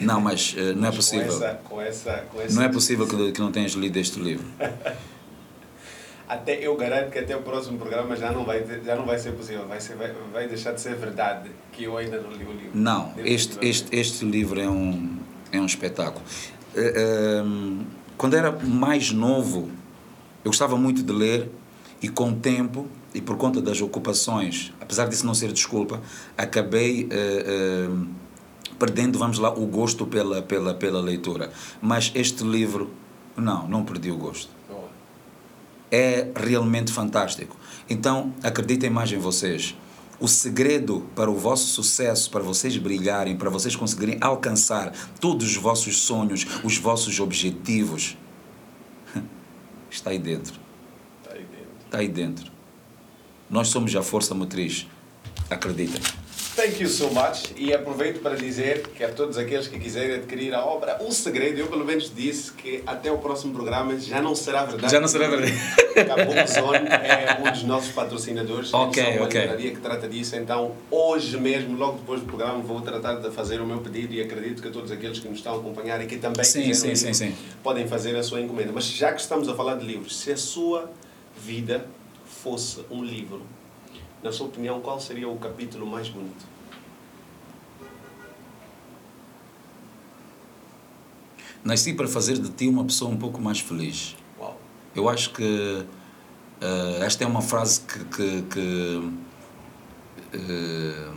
Não, mas eh, não é possível.
Com essa, com essa, com essa
Não é possível que, que não tenhas lido este livro. [laughs]
Até eu garanto que até o próximo programa já não vai, já não vai ser possível. Vai, ser, vai, vai deixar de ser verdade que eu ainda não li o livro.
Não, este, este, este livro é um, é um espetáculo. Eh, ehm, quando era mais novo, eu gostava muito de ler e com o tempo e por conta das ocupações, apesar disso não ser desculpa, acabei eh, eh, perdendo, vamos lá, o gosto pela, pela, pela leitura. Mas este livro, não, não perdi o gosto. É realmente fantástico. Então, acreditem mais em vocês. O segredo para o vosso sucesso, para vocês brilharem, para vocês conseguirem alcançar todos os vossos sonhos, os vossos objetivos, [laughs] está aí dentro.
Tá aí dentro.
Está aí dentro. Nós somos a força motriz. Acreditem.
Thank you so much. E aproveito para dizer que a todos aqueles que quiserem adquirir a obra O Segredo, eu pelo menos disse que até o próximo programa já não será verdade.
Já não será verdade.
A Bookzone é um dos nossos patrocinadores.
Ok,
são uma
ok.
que trata disso. Então, hoje mesmo, logo depois do programa, vou tratar de fazer o meu pedido e acredito que todos aqueles que nos estão a acompanhar e que também
Sim, sim,
livro,
sim.
podem fazer a sua encomenda. Mas já que estamos a falar de livros, se a sua vida fosse um livro, na sua opinião, qual seria o capítulo mais bonito?
Nasci para fazer de ti uma pessoa um pouco mais feliz.
Uau.
Eu acho que eh, esta é uma frase que. que, que eh,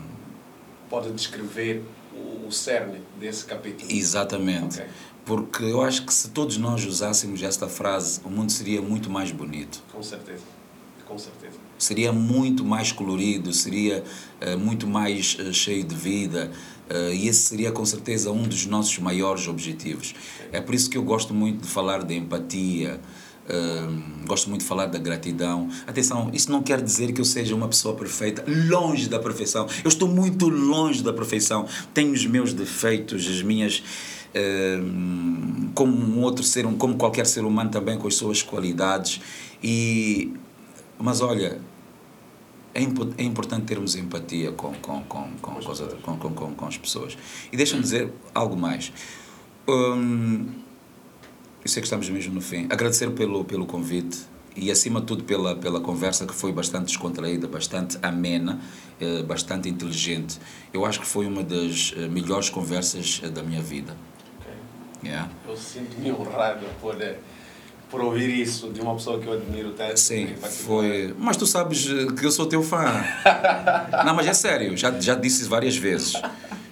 Pode descrever o, o cerne desse capítulo.
exatamente.
Ok.
Porque eu acho que se todos nós usássemos esta frase, o mundo seria muito mais bonito.
Com certeza. Com certeza.
Seria muito mais colorido, seria uh, muito mais uh, cheio de vida. Uh, e esse seria com certeza um dos nossos maiores objetivos. É por isso que eu gosto muito de falar de empatia, uh, gosto muito de falar da gratidão. Atenção, isso não quer dizer que eu seja uma pessoa perfeita, longe da perfeição. Eu estou muito longe da perfeição. Tenho os meus defeitos, as minhas. Uh, como um outro ser, como qualquer ser humano também com as suas qualidades e mas olha é, é importante termos empatia com, com, com, com, com, com, com, com as pessoas. E deixa-me dizer algo mais. Hum, eu sei que estamos mesmo no fim. Agradecer pelo, pelo convite e, acima de tudo, pela, pela conversa que foi bastante descontraída, bastante amena, eh, bastante inteligente. Eu acho que foi uma das eh, melhores conversas eh, da minha vida.
Okay. Yeah. Eu sinto-me honrado por por ouvir isso de uma pessoa que eu admiro tanto.
Sim, foi. Mas tu sabes eh, que eu sou teu fã. [laughs] Não, mas é sério, já, já disse várias vezes.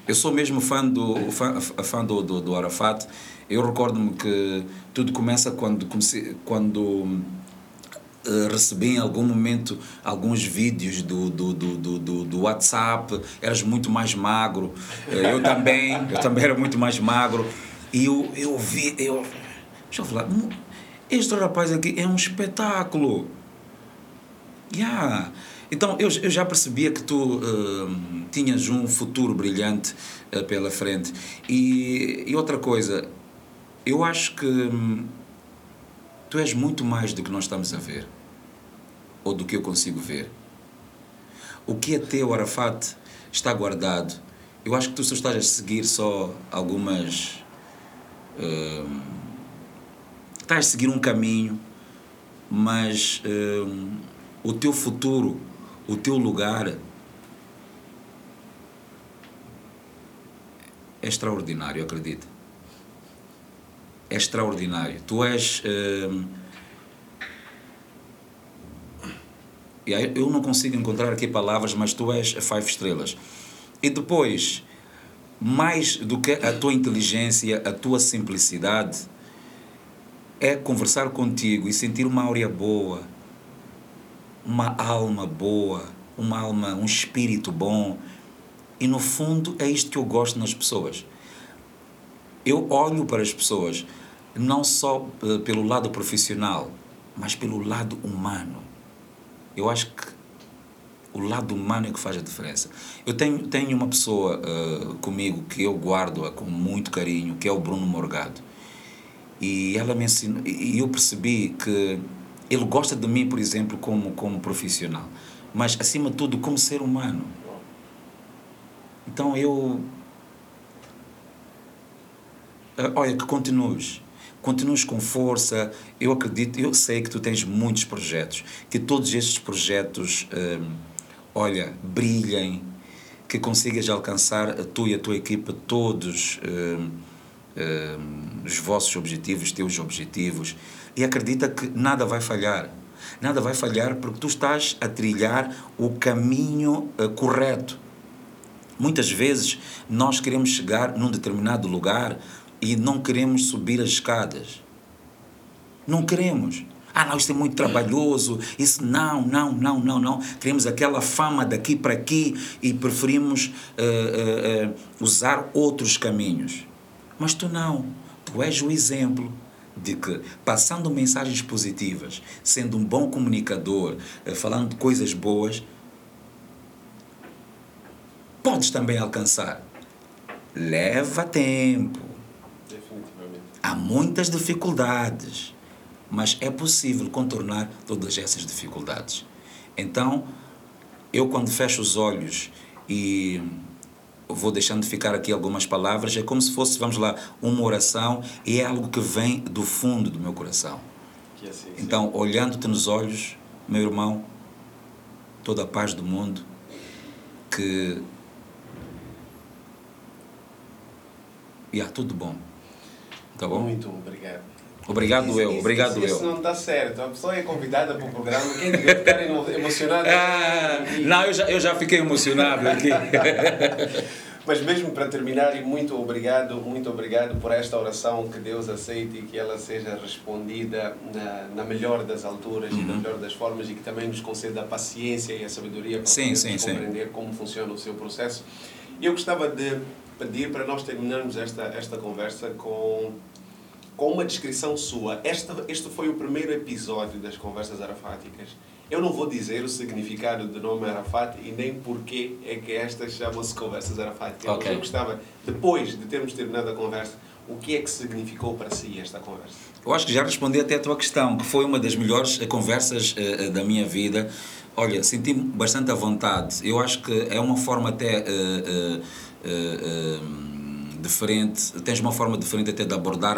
Eu sou mesmo fã do, fã, fã do, do, do Arafat. Eu recordo-me que tudo começa quando, comecei, quando uh, recebi em algum momento alguns vídeos do, do, do, do, do WhatsApp. Eras muito mais magro. Eh, eu também, eu também era muito mais magro. E eu, eu vi. Eu, deixa eu falar este rapaz aqui é um espetáculo. Yeah. Então eu, eu já percebia que tu uh, tinhas um futuro brilhante uh, pela frente. E, e outra coisa, eu acho que hum, tu és muito mais do que nós estamos a ver, ou do que eu consigo ver. O que é teu, Arafat, está guardado. Eu acho que tu só estás a seguir só algumas. Uh, estás a seguir um caminho, mas um, o teu futuro, o teu lugar é extraordinário, acredita. É extraordinário. Tu és. Um, eu não consigo encontrar aqui palavras, mas tu és five estrelas. E depois, mais do que a tua inteligência, a tua simplicidade, é conversar contigo e sentir uma áurea boa, uma alma boa, uma alma, um espírito bom. E no fundo é isto que eu gosto nas pessoas. Eu olho para as pessoas não só eh, pelo lado profissional, mas pelo lado humano. Eu acho que o lado humano é que faz a diferença. Eu tenho, tenho uma pessoa uh, comigo que eu guardo com muito carinho, que é o Bruno Morgado. E ela me ensinou, e eu percebi que ele gosta de mim, por exemplo, como, como profissional, mas acima de tudo como ser humano. Então eu. Eh, olha, que continues. Continues com força. Eu acredito, eu sei que tu tens muitos projetos, que todos estes projetos, eh, olha, brilhem, que consigas alcançar a tu e a tua equipa todos. Eh, os vossos objetivos, os teus objetivos, e acredita que nada vai falhar. Nada vai falhar porque tu estás a trilhar o caminho uh, correto. Muitas vezes nós queremos chegar num determinado lugar e não queremos subir as escadas. Não queremos. Ah, não, isso é muito trabalhoso. Isso não, não, não, não, não. Queremos aquela fama daqui para aqui e preferimos uh, uh, usar outros caminhos. Mas tu não. Tu és o exemplo de que, passando mensagens positivas, sendo um bom comunicador, eh, falando de coisas boas, podes também alcançar. Leva tempo.
Definitivamente.
Há muitas dificuldades, mas é possível contornar todas essas dificuldades. Então, eu quando fecho os olhos e vou deixando de ficar aqui algumas palavras, é como se fosse, vamos lá, uma oração e é algo que vem do fundo do meu coração.
Assim,
então, olhando-te nos olhos, meu irmão, toda a paz do mundo, que. E há tudo bom. Tá bom?
Muito obrigado.
Obrigado
isso,
eu,
isso,
obrigado
isso,
eu.
Isso não está certo. A pessoa é convidada para o programa, quem deve ficar emocionado.
Ah, não, eu já, eu já fiquei emocionado aqui. [laughs]
Mas mesmo para terminar, e muito obrigado, muito obrigado por esta oração, que Deus aceite e que ela seja respondida na, na melhor das alturas uhum. e na uhum. melhor das formas e que também nos conceda a paciência e a sabedoria para sim, sim, compreender sim. como funciona o seu processo. Eu gostava de pedir para nós terminarmos esta, esta conversa com, com uma descrição sua. Esta, este foi o primeiro episódio das Conversas Arafáticas eu não vou dizer o significado do nome Arafat e nem porquê é que estas chamam-se conversas Arafat. Okay. Eu gostava, depois de termos terminado a conversa, o que é que significou para si esta conversa?
Eu acho que já respondi até a tua questão, que foi uma das melhores conversas uh, da minha vida. Olha, senti-me bastante à vontade. Eu acho que é uma forma até. Uh, uh, diferente, tens uma forma diferente até de abordar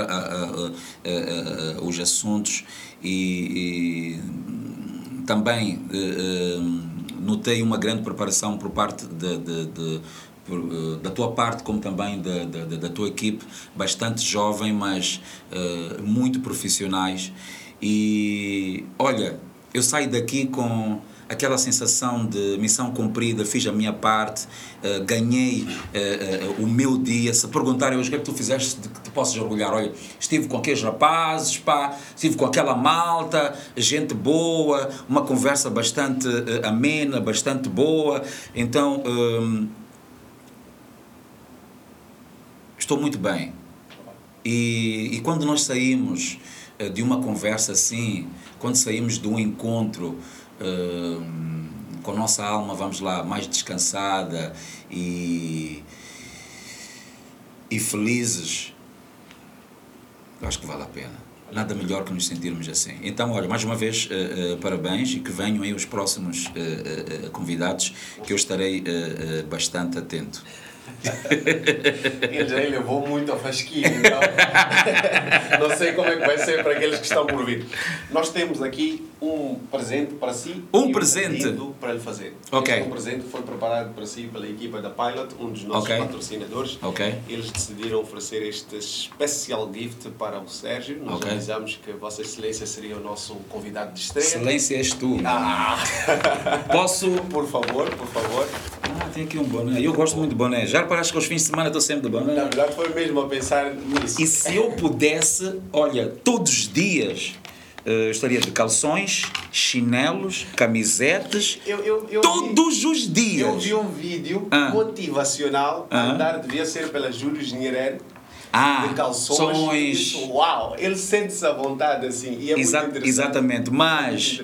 os assuntos e, e também eh, eh, notei uma grande preparação por parte de, de, de eh, da tua parte como também da, da, da, tua equipe, bastante jovem, mas uh, muito profissionais. E olha, eu saio daqui com aquela sensação de missão cumprida, fiz a minha parte, uh, ganhei uh, uh, o meu dia. Se perguntarem hoje o que é que tu fizeste de que te possas orgulhar, olha, estive com aqueles rapazes, pá, estive com aquela malta, gente boa, uma conversa bastante amena, bastante boa. Então, um, estou muito bem. E, e quando nós saímos de uma conversa assim, quando saímos de um encontro com a nossa alma, vamos lá, mais descansada e, e felizes, eu acho que vale a pena. Nada melhor que nos sentirmos assim. Então, olha, mais uma vez, uh, uh, parabéns e que venham aí os próximos uh, convidados, que eu estarei bastante atento. [laughs]
Ele já levou muito a fasquinha, então [laughs] não sei como é que vai ser para aqueles que estão por vir. Nós temos aqui um presente para si.
Um presente?
Um para lhe fazer.
Ok.
Este um presente foi preparado para si pela equipa da Pilot, um dos nossos okay. patrocinadores.
Ok.
Eles decidiram oferecer este special gift para o Sérgio. Nós okay. avisamos que Vossa Excelência seria o nosso convidado de estreia.
Excelência és tu.
Ah.
Posso? [laughs]
Por favor, por favor.
Ah, tem aqui um boné. Eu gosto muito de boné. Já reparaste que aos fins de semana estou sempre de?
Na verdade foi mesmo a pensar nisso.
E se eu pudesse, olha, todos os dias Uh, estaria de calções, chinelos, camisetes,
eu, eu, eu
todos
vi,
os dias.
Eu vi um vídeo ah. motivacional, ah. andar devia ser pela Júlio Engenheiro,
ah,
de calções. uau, ele sente-se à vontade assim. E é Exa muito interessante.
Exatamente, mas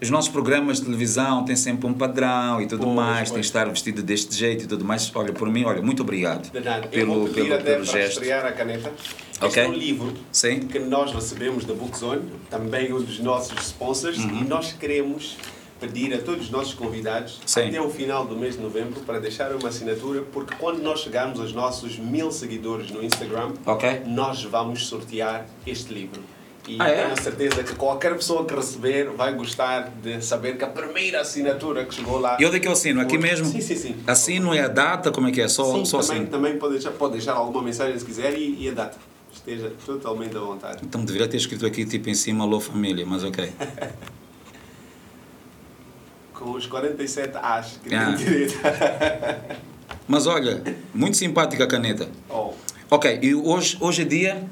os nossos programas de televisão têm sempre um padrão e tudo pois, mais, pois. tem que estar vestido deste jeito e tudo mais. Olha, por mim, olha, muito obrigado
de nada. pelo, pelo, até pelo para gesto. estrear a caneta. Este okay. é um livro
Sim.
que nós recebemos da Bookzone, também um dos nossos sponsors, uhum. e nós queremos pedir a todos os nossos convidados Sim. até o final do mês de novembro para deixar uma assinatura, porque quando nós chegarmos aos nossos mil seguidores no Instagram,
okay.
nós vamos sortear este livro. E
ah, é?
tenho certeza que qualquer pessoa que receber vai gostar de saber que a primeira assinatura que chegou lá.
E onde é que eu assino? Aqui mesmo?
Sim, sim, sim.
Assino é a data? Como é que é? Só,
sim,
só
também,
assim?
também pode deixar, pode deixar alguma mensagem se quiser e, e a data. Esteja totalmente à vontade.
Então deveria ter escrito aqui tipo em cima Alô Família, mas ok. [laughs]
com os 47 As que ah. direito. [laughs]
Mas olha, muito simpática a caneta.
Oh.
Ok, e hoje, hoje é dia?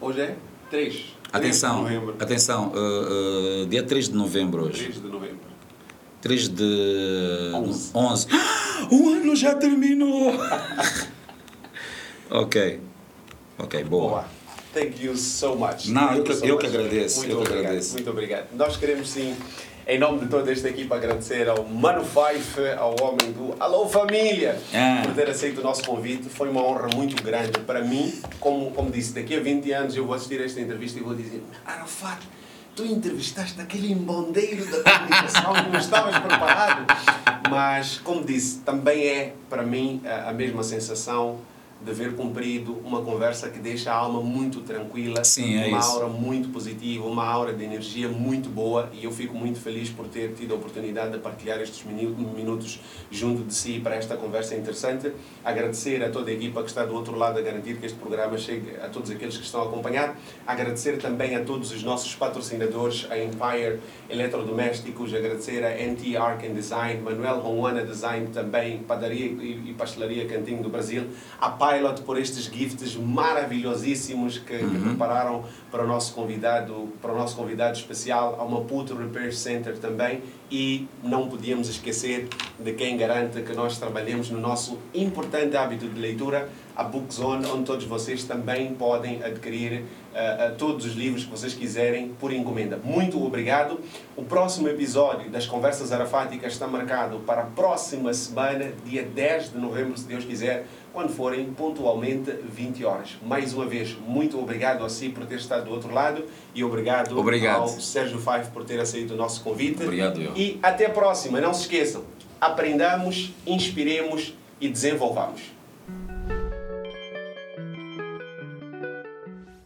Hoje é 3.
Atenção,
3 de novembro.
atenção, uh, uh, dia 3 de novembro hoje.
3 de novembro.
3 de
11.
11. [gasps] O ano já terminou! [laughs] ok. Ok, boa. boa.
Thank you so much.
Não, eu, que, so eu much. que agradeço. Muito eu
obrigado.
Que agradeço.
Muito obrigado. Nós queremos sim em nome de toda esta equipa, agradecer ao Mano Fife, ao homem do Alô Família,
ah.
por ter aceito o nosso convite. Foi uma honra muito grande para mim. Como, como disse, daqui a 20 anos eu vou assistir a esta entrevista e vou dizer: Arafat, tu entrevistaste aquele embondeiro da comunicação que não estavas preparado. Mas, como disse, também é para mim a mesma sensação dever cumprido, uma conversa que deixa a alma muito tranquila,
Sim, é
uma
isso.
aura muito positiva, uma aura de energia muito boa e eu fico muito feliz por ter tido a oportunidade de partilhar estes minu- minutos junto de si para esta conversa interessante. Agradecer a toda a equipa que está do outro lado a garantir que este programa chegue a todos aqueles que estão a acompanhar. Agradecer também a todos os nossos patrocinadores, a Empire Eletrodomésticos, agradecer a NT Arc and Design, Manuel Ronwana Design também, Padaria e e Pastelaria Cantinho do Brasil, a Pilot por estes gifts maravilhosíssimos que, que prepararam para o nosso convidado, para o nosso convidado especial, a Maputo Repair Center também e não podíamos esquecer de quem garante que nós trabalhemos no nosso importante hábito de leitura, a Bookzone, onde todos vocês também podem adquirir uh, todos os livros que vocês quiserem por encomenda. Muito obrigado. O próximo episódio das Conversas Arafáticas está marcado para a próxima semana, dia 10 de novembro, se Deus quiser, quando forem pontualmente 20 horas. Mais uma vez, muito obrigado a si por ter estado do outro lado e obrigado,
Obrigado.
ao Sérgio Five por ter aceito o nosso convite.
Obrigado, eu.
E até a próxima. Não se esqueçam, aprendamos, inspiremos e desenvolvamos.